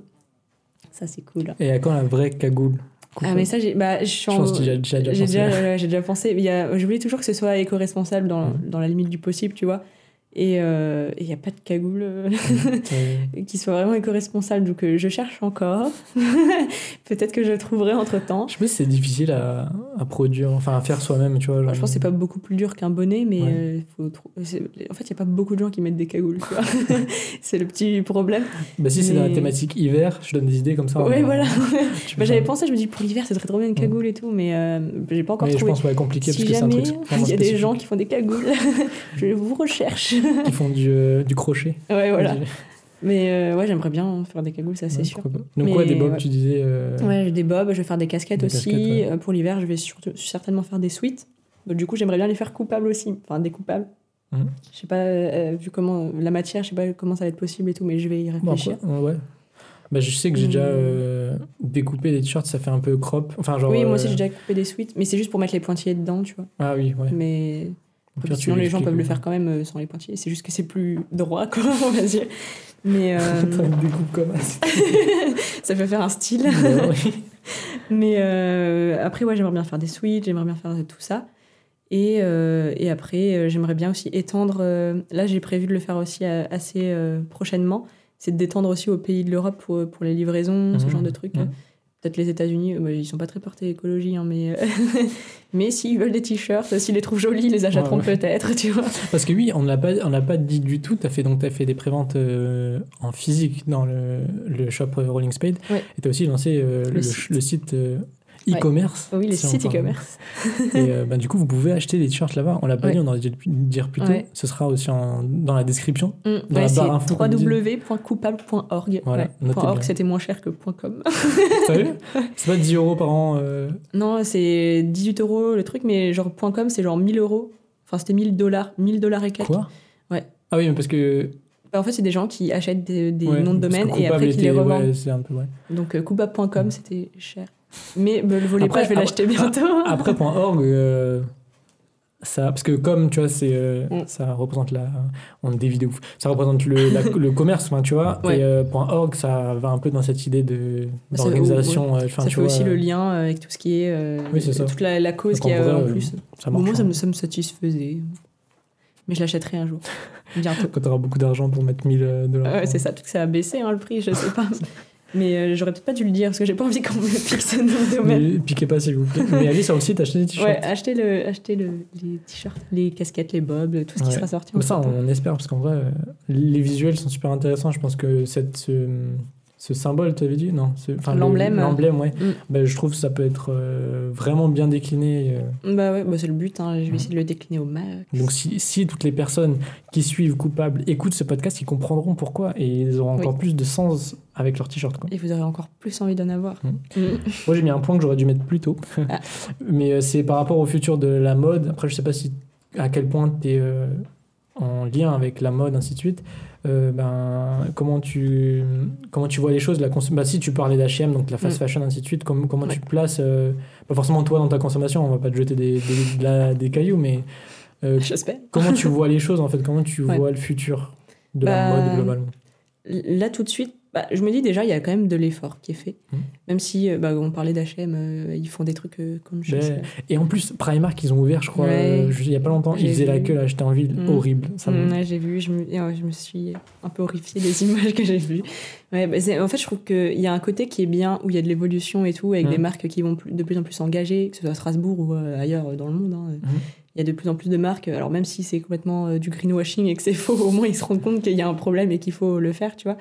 Ça, c'est cool. Et à quand la vraie cagoule Ah, mais ça, j'ai, bah, je pense que j'ai déjà, déjà pensé. déjà, j'ai déjà pensé. Il y a, je voulais toujours que ce soit éco-responsable dans, Mhm. dans la limite du possible, tu vois. Et il n'y a pas de cagoule euh, qui soit vraiment éco-responsable. Donc euh, je cherche encore. Peut-être que je le trouverai entre temps. Je sais pas si c'est difficile à, à produire, enfin à faire soi-même, tu vois. genre- je pense que c'est pas beaucoup plus dur qu'un bonnet, mais Ouais. euh, faut c'est- en fait, il n'y a pas beaucoup de gens qui mettent des cagoules. tu vois. c'est le petit problème. Bah si c'est dans la thématique hiver, je donne des idées comme ça. ouais, on- voilà. Bah, J'avais pensé, je me dis pour l'hiver, ça serait trop bien une cagoule et tout, mais euh, j'ai pas encore Mais je trouvé. pense ouais compliqué si parce que c'est un truc il y a des gens qui font des cagoules, je vous recherche. Qui font du, euh, du crochet. ouais, voilà. Mais euh, ouais, j'aimerais bien faire des cagoules, ça c'est Ouais, sûr. Donc Mais ouais, des bobs, ouais. tu disais. euh, Ouais, j'ai des bobs, je vais faire des casquettes Des aussi. casquettes, ouais. Pour l'hiver, je vais surtout, certainement faire des suites. Bah, du coup, j'aimerais bien les faire coupables aussi, enfin découpables. Mhm. Je sais pas, euh, vu comment la matière, je sais pas comment ça va être possible et tout, mais je vais y bon, réfléchir. après, ouais. Bah, je sais que j'ai Hmm. déjà euh, découpé des t-shirts, ça fait un peu crop. Enfin, genre. oui, moi aussi j'ai déjà coupé des suites, mais c'est juste pour mettre les pointillés dedans, tu vois. Ah oui, ouais. Mais pire, sinon, les gens peuvent le faire quand même euh, sans les pointillés. C'est juste que c'est plus droit, quoi, on va dire. Mais euh, découpe comme ça. peut faire un style. Ouais, ouais. Mais euh, après, ouais, j'aimerais bien faire des suites, j'aimerais bien faire tout ça. Et, euh, et après, j'aimerais bien aussi étendre. là, j'ai prévu de le faire aussi assez prochainement. C'est d'étendre aussi aux pays de l'Europe pour, pour les livraisons, ce Mhm. genre de trucs. Mhm. Peut-être les États-Unis, euh, bah, ils sont pas très portés écologie, hein, mais, euh, mais s'ils veulent des t-shirts, s'ils les trouvent jolis, ils les achèteront Ouais, ouais. peut-être, tu vois. Parce que oui, on l'a pas, on l'a pas dit du tout. T'as fait donc t'as fait des préventes euh, en physique dans le, le shop euh, Rolling Spade. Ouais. Et t'as aussi lancé euh, le, Le le site. E-commerce. Oui, les si sites e-commerce. Et euh, bah, du coup, vous pouvez acheter des t-shirts là-bas. On l'a pas Ouais. dit, on aurait dû dire plus tôt. Ouais. Ce sera aussi en- dans la description. Mm. Dans la barre info, www.coupable.org. Voilà, .org, c'était moins cher que .com. Sérieux C'est pas 10 euros par an euh, Non, c'est 18 euros le truc, mais genre .com, c'est genre 1000 euros. Enfin, c'était 1000 dollars, 1000 dollars et quelques. Quoi? Ouais. Ah oui, mais parce que. Bah, en fait, c'est des gens qui achètent des, des ouais, noms de domaine et après qui les revendent. ouais, c'est un peu, ouais. Donc, euh, coupable.com, c'était cher. Mais bah, le volet Après- pas, je vais l'acheter bientôt. Après, point .org, euh, ça, parce que comme tu vois, c'est, euh, Mm. ça représente la, on est des vidéos, ça représente le, la- le commerce, enfin, tu vois. Ouais. Et euh, point .org, ça va un peu dans cette idée de ça- d'organisation. euh, ça tu fait vois, aussi euh, le lien avec tout ce qui est. euh, Oui, c'est ça. Toute la, la cause qu'il y en a vrai, en euh, plus. Ça Bon, marche. moi, ça hein. me, ça me satisfaisait. Mais je l'achèterai un jour. Bientôt. Quand tu auras beaucoup d'argent pour mettre 1000 euh, dollars. Ouais, c'est ça, tout que ça a baissé hein, le prix, je sais pas. Mais euh, j'aurais peut-être pas dû le dire parce que j'ai pas envie qu'on me pique ce nom de domaine. Piquez pas, s'il vous plaît. Mais allez sur le site, achetez des t-shirts. Ouais, achetez, le, achetez le, les t-shirts, les casquettes, les bobs, tout ce qui Ouais. sera sorti. Ça, on espère, parce qu'en vrai, euh, les visuels sont super intéressants. Je pense que cette, ce, ce symbole, tu avais dit Non? Ce- enfin, le- L'emblème. L'emblème, ouais. Mm. Ben, je trouve que ça peut être euh, vraiment bien décliné. euh. Bah ouais, bah c'est le but, hein, je vais Mm. essayer de le décliner au max. Donc, si, si toutes les personnes qui suivent Coupable écoutent ce podcast, ils comprendront pourquoi et ils auront encore Oui. plus de sens avec leur t-shirt. Et vous aurez encore plus envie d'en avoir. Mm. Mm. Moi, j'ai mis un point que j'aurais dû mettre plus tôt. Ah. Mais euh, c'est par rapport au futur de la mode. Après, je sais pas si, à quel point tu es en lien avec la mode, ainsi de suite. Euh, ben, comment, tu, comment tu vois les choses la bah, Si tu parlais d'H&M, donc la fast Mm. fashion, ainsi de suite, comment, comment Ouais. tu te places euh, Pas forcément toi dans ta consommation, on va pas te jeter des, des, de la- des cailloux, mais euh, comment tu vois les choses en fait Comment tu Ouais. vois le futur de Bah, la mode globalement? Là, tout de suite, bah, je me dis déjà, il y a quand même de l'effort qui est fait. Mm. Même si, euh, bah, on parlait d'H&M, euh, ils font des trucs euh, comme je sais. Et en plus, Primark, ils ont ouvert, je crois, Ouais. euh, il y a pas longtemps, ils faisaient la queue là, acheter en ville, Mm. horrible. Ça me- Mm, ouais, j'ai vu, je me, je suis un peu horrifiée des images que j'ai vues. Ouais, bah, en fait, je trouve qu'il y a un côté qui est bien, où il y a de l'évolution et tout, avec des marques qui vont de plus en plus s'engager, que ce soit à Strasbourg ou ailleurs dans le monde. hein. Il y a de plus en plus de marques, alors même si c'est complètement du greenwashing et que c'est faux, au moins ils se rendent compte qu'il y a un problème et qu'il faut le faire, tu vois.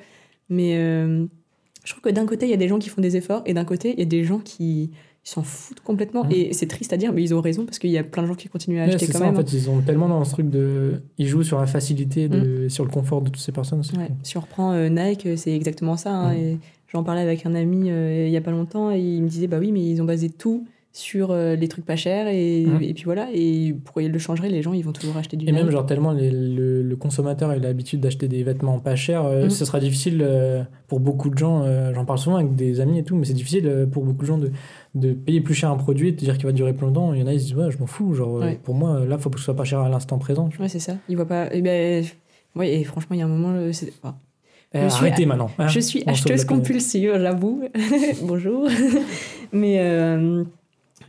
Mais euh, je trouve que d'un côté, il y a des gens qui font des efforts, et d'un côté, il y a des gens qui s'en foutent complètement. Mm. Et c'est triste à dire, mais ils ont raison, parce qu'il y a plein de gens qui continuent à Ouais, acheter quand ça, même. en fait, ils sont tellement dans ce truc de. Ils jouent sur la facilité, de... sur le confort de toutes ces personnes. Ouais. Si on reprend euh, Nike, euh, c'est exactement ça. hein, Mm. et J'en parlais avec un ami euh, il y a pas longtemps et il me disait bah oui, mais ils ont basé tout sur euh, les trucs pas chers et, Mm. et puis voilà. Et ils le changeraient Les gens, ils vont toujours acheter du Et même, genre, tellement les- le, le consommateur a l'habitude d'acheter des vêtements pas chers, euh, Mm. ce sera difficile euh, pour beaucoup de gens. euh, J'en parle souvent avec des amis et tout, mais c'est difficile pour beaucoup de gens de, de payer plus cher un produit et de te dire qu'il va durer plus longtemps. Il y en a, ils se disent, ouais, je m'en fous. Genre, Ouais. pour moi, là, faut que ce soit pas cher à l'instant présent. Ouais, c'est ça. Ils voient pas. Et ben, ouais, et franchement, il y a un moment, c'est- enfin, Eh, Je suis arrêtez maintenant. hein. je suis acheteuse compulsive, j'avoue. Bonjour. Mais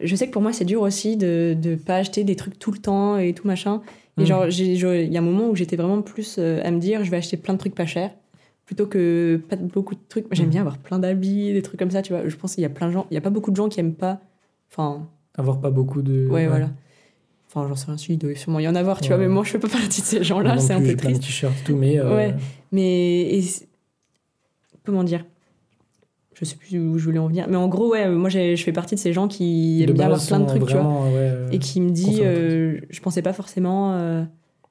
je sais que pour moi, c'est dur aussi de ne pas acheter des trucs tout le temps et tout machin. Et Mm. genre, il y a un moment où j'étais vraiment plus euh, à me dire, je vais acheter plein de trucs pas chers plutôt que pas beaucoup de trucs. J'aime Mm. bien avoir plein d'habits, des trucs comme ça, tu vois. Je pense qu'il y a plein de gens, il y a pas beaucoup de gens qui aiment pas. Enfin, Avoir pas beaucoup de. ouais, voilà. Enfin, j'en sais rien, si, il doit sûrement y en avoir, tu Ouais. vois, mais moi, je fais pas partie de ces gens-là, c'est un peu j'ai plein de triste. t-shirts tout, mais. euh, Ouais. Mais. et comment dire? Je sais plus où je voulais en venir. Mais en gros, ouais, moi, je fais partie de ces gens qui aiment bien avoir plein de trucs, tu vois. ouais, et qui me dit euh, je pensais pas forcément euh,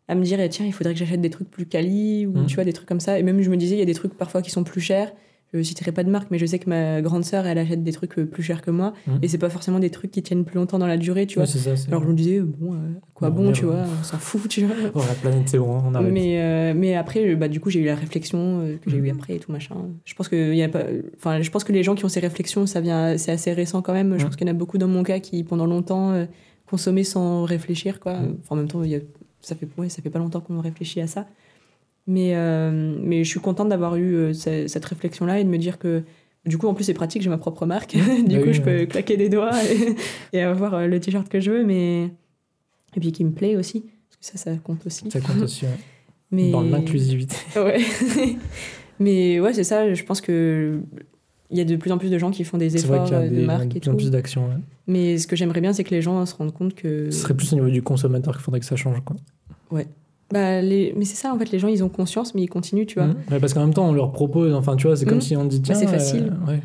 à me dire eh, tiens il faudrait que j'achète des trucs plus quali ou Mhm. tu vois des trucs comme ça et même je me disais il y a des trucs parfois qui sont plus chers je citerai pas de marque mais je sais que ma grande sœur elle achète des trucs euh, plus chers que moi Mhm. et c'est pas forcément des trucs qui tiennent plus longtemps dans la durée tu vois Ouais, ça. alors je me disais bon euh, quoi bon tu vois on s'en fout tu vois Oh, la planète, c'est bon, on mais, euh, mais après, bah, du coup, j'ai eu la réflexion euh, que j'ai Mhm. eue après et tout machin. Je pense que y a pas, enfin, je pense que les gens qui ont ces réflexions, ça vient, c'est assez récent quand même. Je Mhm. pense qu'il y en a beaucoup dans mon cas qui, pendant longtemps, consommaient sans réfléchir, quoi. Enfin, en même temps, y a, ça fait, ouais, ça fait pas longtemps qu'on réfléchit à ça. Mais, euh, mais je suis contente d'avoir eu euh, ce- cette réflexion-là et de me dire que, du coup, en plus, c'est pratique, j'ai ma propre marque. du Bah coup, je peux ouais. claquer des doigts et, et avoir euh, le t-shirt que je veux, mais et puis qui me plaît aussi, parce que ça, ça compte aussi. Ça compte aussi, ouais. Mais... Dans l'inclusivité. Ouais. Mais ouais, c'est ça. Je pense que il y a de plus en plus de gens qui font des vrai efforts qu'il y a euh, des, de marque de et plus en plus d'actions. ouais. Mais ce que j'aimerais bien, c'est que les gens se rendent compte que. Ce serait plus au niveau du consommateur qu'il faudrait que ça change. Quoi. Bah, les... Mais c'est ça, en fait, les gens, ils ont conscience, mais ils continuent, tu vois. Ouais, parce qu'en même temps, on leur propose, enfin, tu vois, c'est comme Mhm. si on dit Bah, tiens. c'est euh, facile. ouais,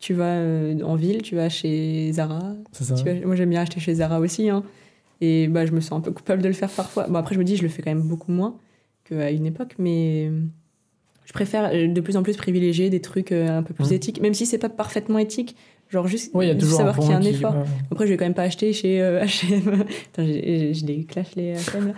Tu vas euh, en ville, tu vas chez Zara. c'est ça. Tu vas- Moi, j'aime bien acheter chez Zara aussi. Hein. Et bah, je me sens un peu coupable de le faire parfois. Bon, après, je me dis, je le fais quand même beaucoup moins qu'à une époque, mais je préfère euh, de plus en plus privilégier des trucs euh, un peu plus éthiques, même si c'est pas parfaitement éthique. Genre juste, Ouais, il y a juste toujours savoir qu'il y a un qui- effort. Après, je vais quand même pas acheter chez euh, H&M. Putain, j'ai- je les clash les H&M là.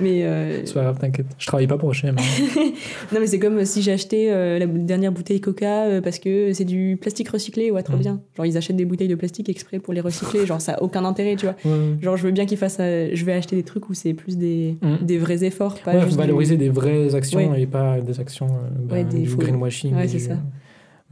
Mais euh, C'est pas grave, t'inquiète. Je travaille pas pour H&M. non, mais c'est comme si j'ai acheté euh, la dernière bouteille Coca euh, parce que c'est du plastique recyclé. Ouais, trop Mhm. bien. Genre ils achètent des bouteilles de plastique exprès pour les recycler. Genre ça a aucun intérêt, tu vois. Ouais, Genre je veux bien qu'ils fassent. euh, je vais acheter des trucs où c'est plus des, Mhm. des vrais efforts, pas Ouais, juste valoriser des vraies actions Ouais. et pas des actions euh, Ouais, des du faux- greenwashing. Ouais, c'est du- ça.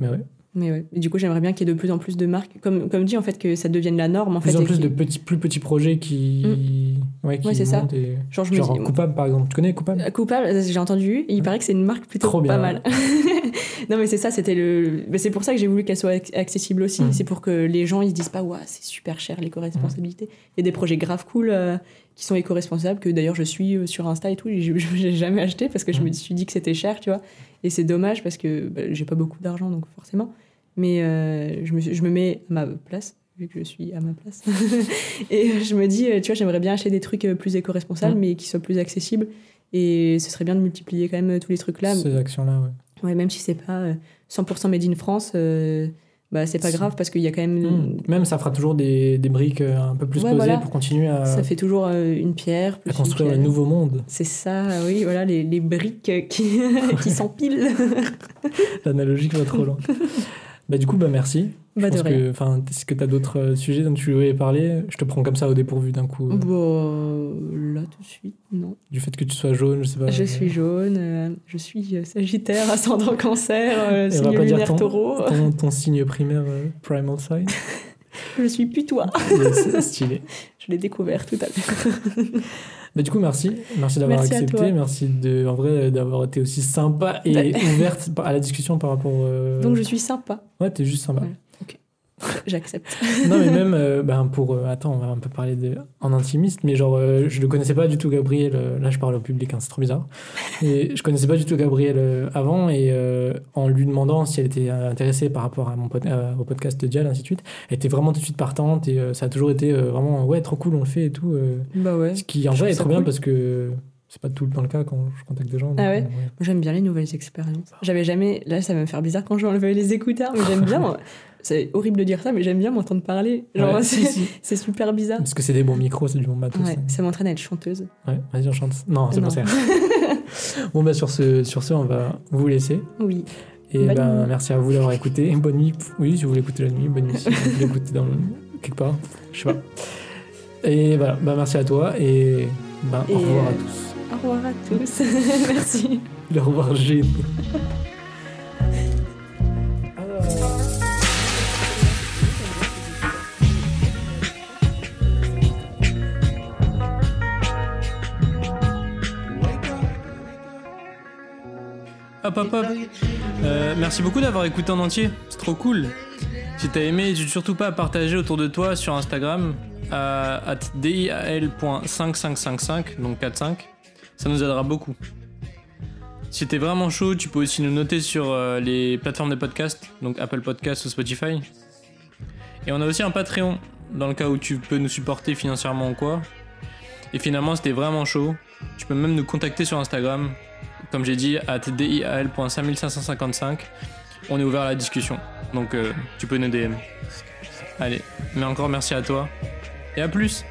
Mais ouais. Mais ouais. Du coup, j'aimerais bien qu'il y ait de plus en plus de marques, comme, comme dit en fait, que ça devienne la norme en Plus fait. en plus de petits, plus petits projets qui, ouais, qui Ouais, c'est ça. et- Genre, je me Genre dis. Coupable, par exemple. Tu connais Coupable? Euh, Coupable, j'ai entendu, il paraît que c'est une marque plutôt Trop pas bien. mal. non mais c'est ça, c'était le. c'est pour ça que j'ai voulu qu'elle soit ac- accessible aussi. Mhm. C'est pour que les gens ils se disent pas ouais c'est super cher l'éco-responsabilité. Il y a des projets grave cool euh, qui sont éco-responsables que d'ailleurs je suis euh, sur Insta et tout. et Je n'ai jamais acheté parce que je me Mhm. suis dit que c'était cher, tu vois. Et c'est dommage parce que bah, j'ai pas beaucoup d'argent donc forcément. Mais euh, je, me, je me mets à ma place vu que je suis à ma place. et je me dis, euh, tu vois, j'aimerais bien acheter des trucs euh, plus éco-responsables, Mhm. mais qui soient plus accessibles. Et ce serait bien de multiplier quand même tous les trucs là. Ces actions-là, ouais. Ouais, même si c'est pas euh, 100% made in France, euh, bah, c'est pas grave parce qu'il y a quand même. Mhm. Même ça fera toujours des, des briques un peu plus Ouais, posées voilà. pour continuer à, Ça fait toujours une pierre. à plus une construire pierre. nouveau monde. C'est ça, oui, voilà, les, les briques qui, qui s'empilent. L'analogie va trop loin. Bah, du coup, bah, merci. Bah, de pense rien. que, enfin, est-ce que tu as d'autres euh, sujets dont tu voulais parler? Je te prends comme ça au dépourvu d'un coup. euh, Bon, là tout de suite, non. Du fait que tu sois jaune, je sais pas. Je euh, suis jaune, euh, je suis sagittaire, ascendant cancer, signe lunaire ton, taureau. ton, ton signe primaire, primal sign. Je suis putois. Yes, stylé. Je l'ai découvert tout à l'heure. Bah, du coup, merci. Merci d'avoir accepté. Merci de, en vrai d'avoir été aussi sympa et Bah. ouverte à la discussion par rapport. euh, Donc je suis sympa, Ouais, t'es juste sympa. Ouais. j'accepte. non, mais même euh, ben, pour. euh, attends, on va un peu parler de, en intimiste, mais genre, euh, je ne connaissais pas du tout Gabriel. là, je parle au public, hein, c'est trop bizarre. Et je connaissais pas du tout Gabriel avant, et en lui demandant si elle était intéressée par rapport à mon pod- au podcast de Dial, ainsi de suite, elle était vraiment tout de suite partante, et ça a toujours été vraiment, ouais, trop cool, on le fait et tout. Bah ouais. ce qui, en vrai, est trop bien parce que c'est pas tout le temps le cas quand je contacte des gens. Ah ouais Moi, J'aime bien les nouvelles expériences. J'avais jamais. Là, ça va me faire bizarre quand je vais enlever les écouteurs, mais j'aime bien. C'est horrible de dire ça, mais j'aime bien m'entendre parler. Genre, Ouais, c'est si, si. c'est super bizarre. Parce que c'est des bons micros, c'est du bon matos. Ouais, ça m'entraîne à être chanteuse. Ouais, vas-y, on chante. Non, c'est pas ça. bon, bah, sur ce, sur ce, on va vous laisser. Oui. Et ben, merci à vous d'avoir écouté. Bonne nuit. Oui, si vous voulez écouter la nuit, bonne nuit. Si vous voulez écouter dans le- quelque part, je sais pas. Et voilà, bah, merci à toi et Et, au revoir euh, à tous. Au revoir à tous. Merci. Au revoir, Gilles. Euh, merci beaucoup d'avoir écouté en entier, c'est trop cool. Si t'as aimé, n'hésite surtout pas à partager autour de toi sur Instagram à dial.5555, donc 45. Ça nous aidera beaucoup. Si t'es vraiment chaud, tu peux aussi nous noter sur euh, les plateformes de podcast, donc Apple Podcast ou Spotify. Et on a aussi un Patreon, dans le cas où tu peux nous supporter financièrement ou quoi. Et finalement, c'était vraiment chaud. Tu peux même nous contacter sur Instagram, comme j'ai dit, à dial.5555. On est ouvert à la discussion, donc euh, tu peux nous DM. Allez, mais encore merci à toi, et à plus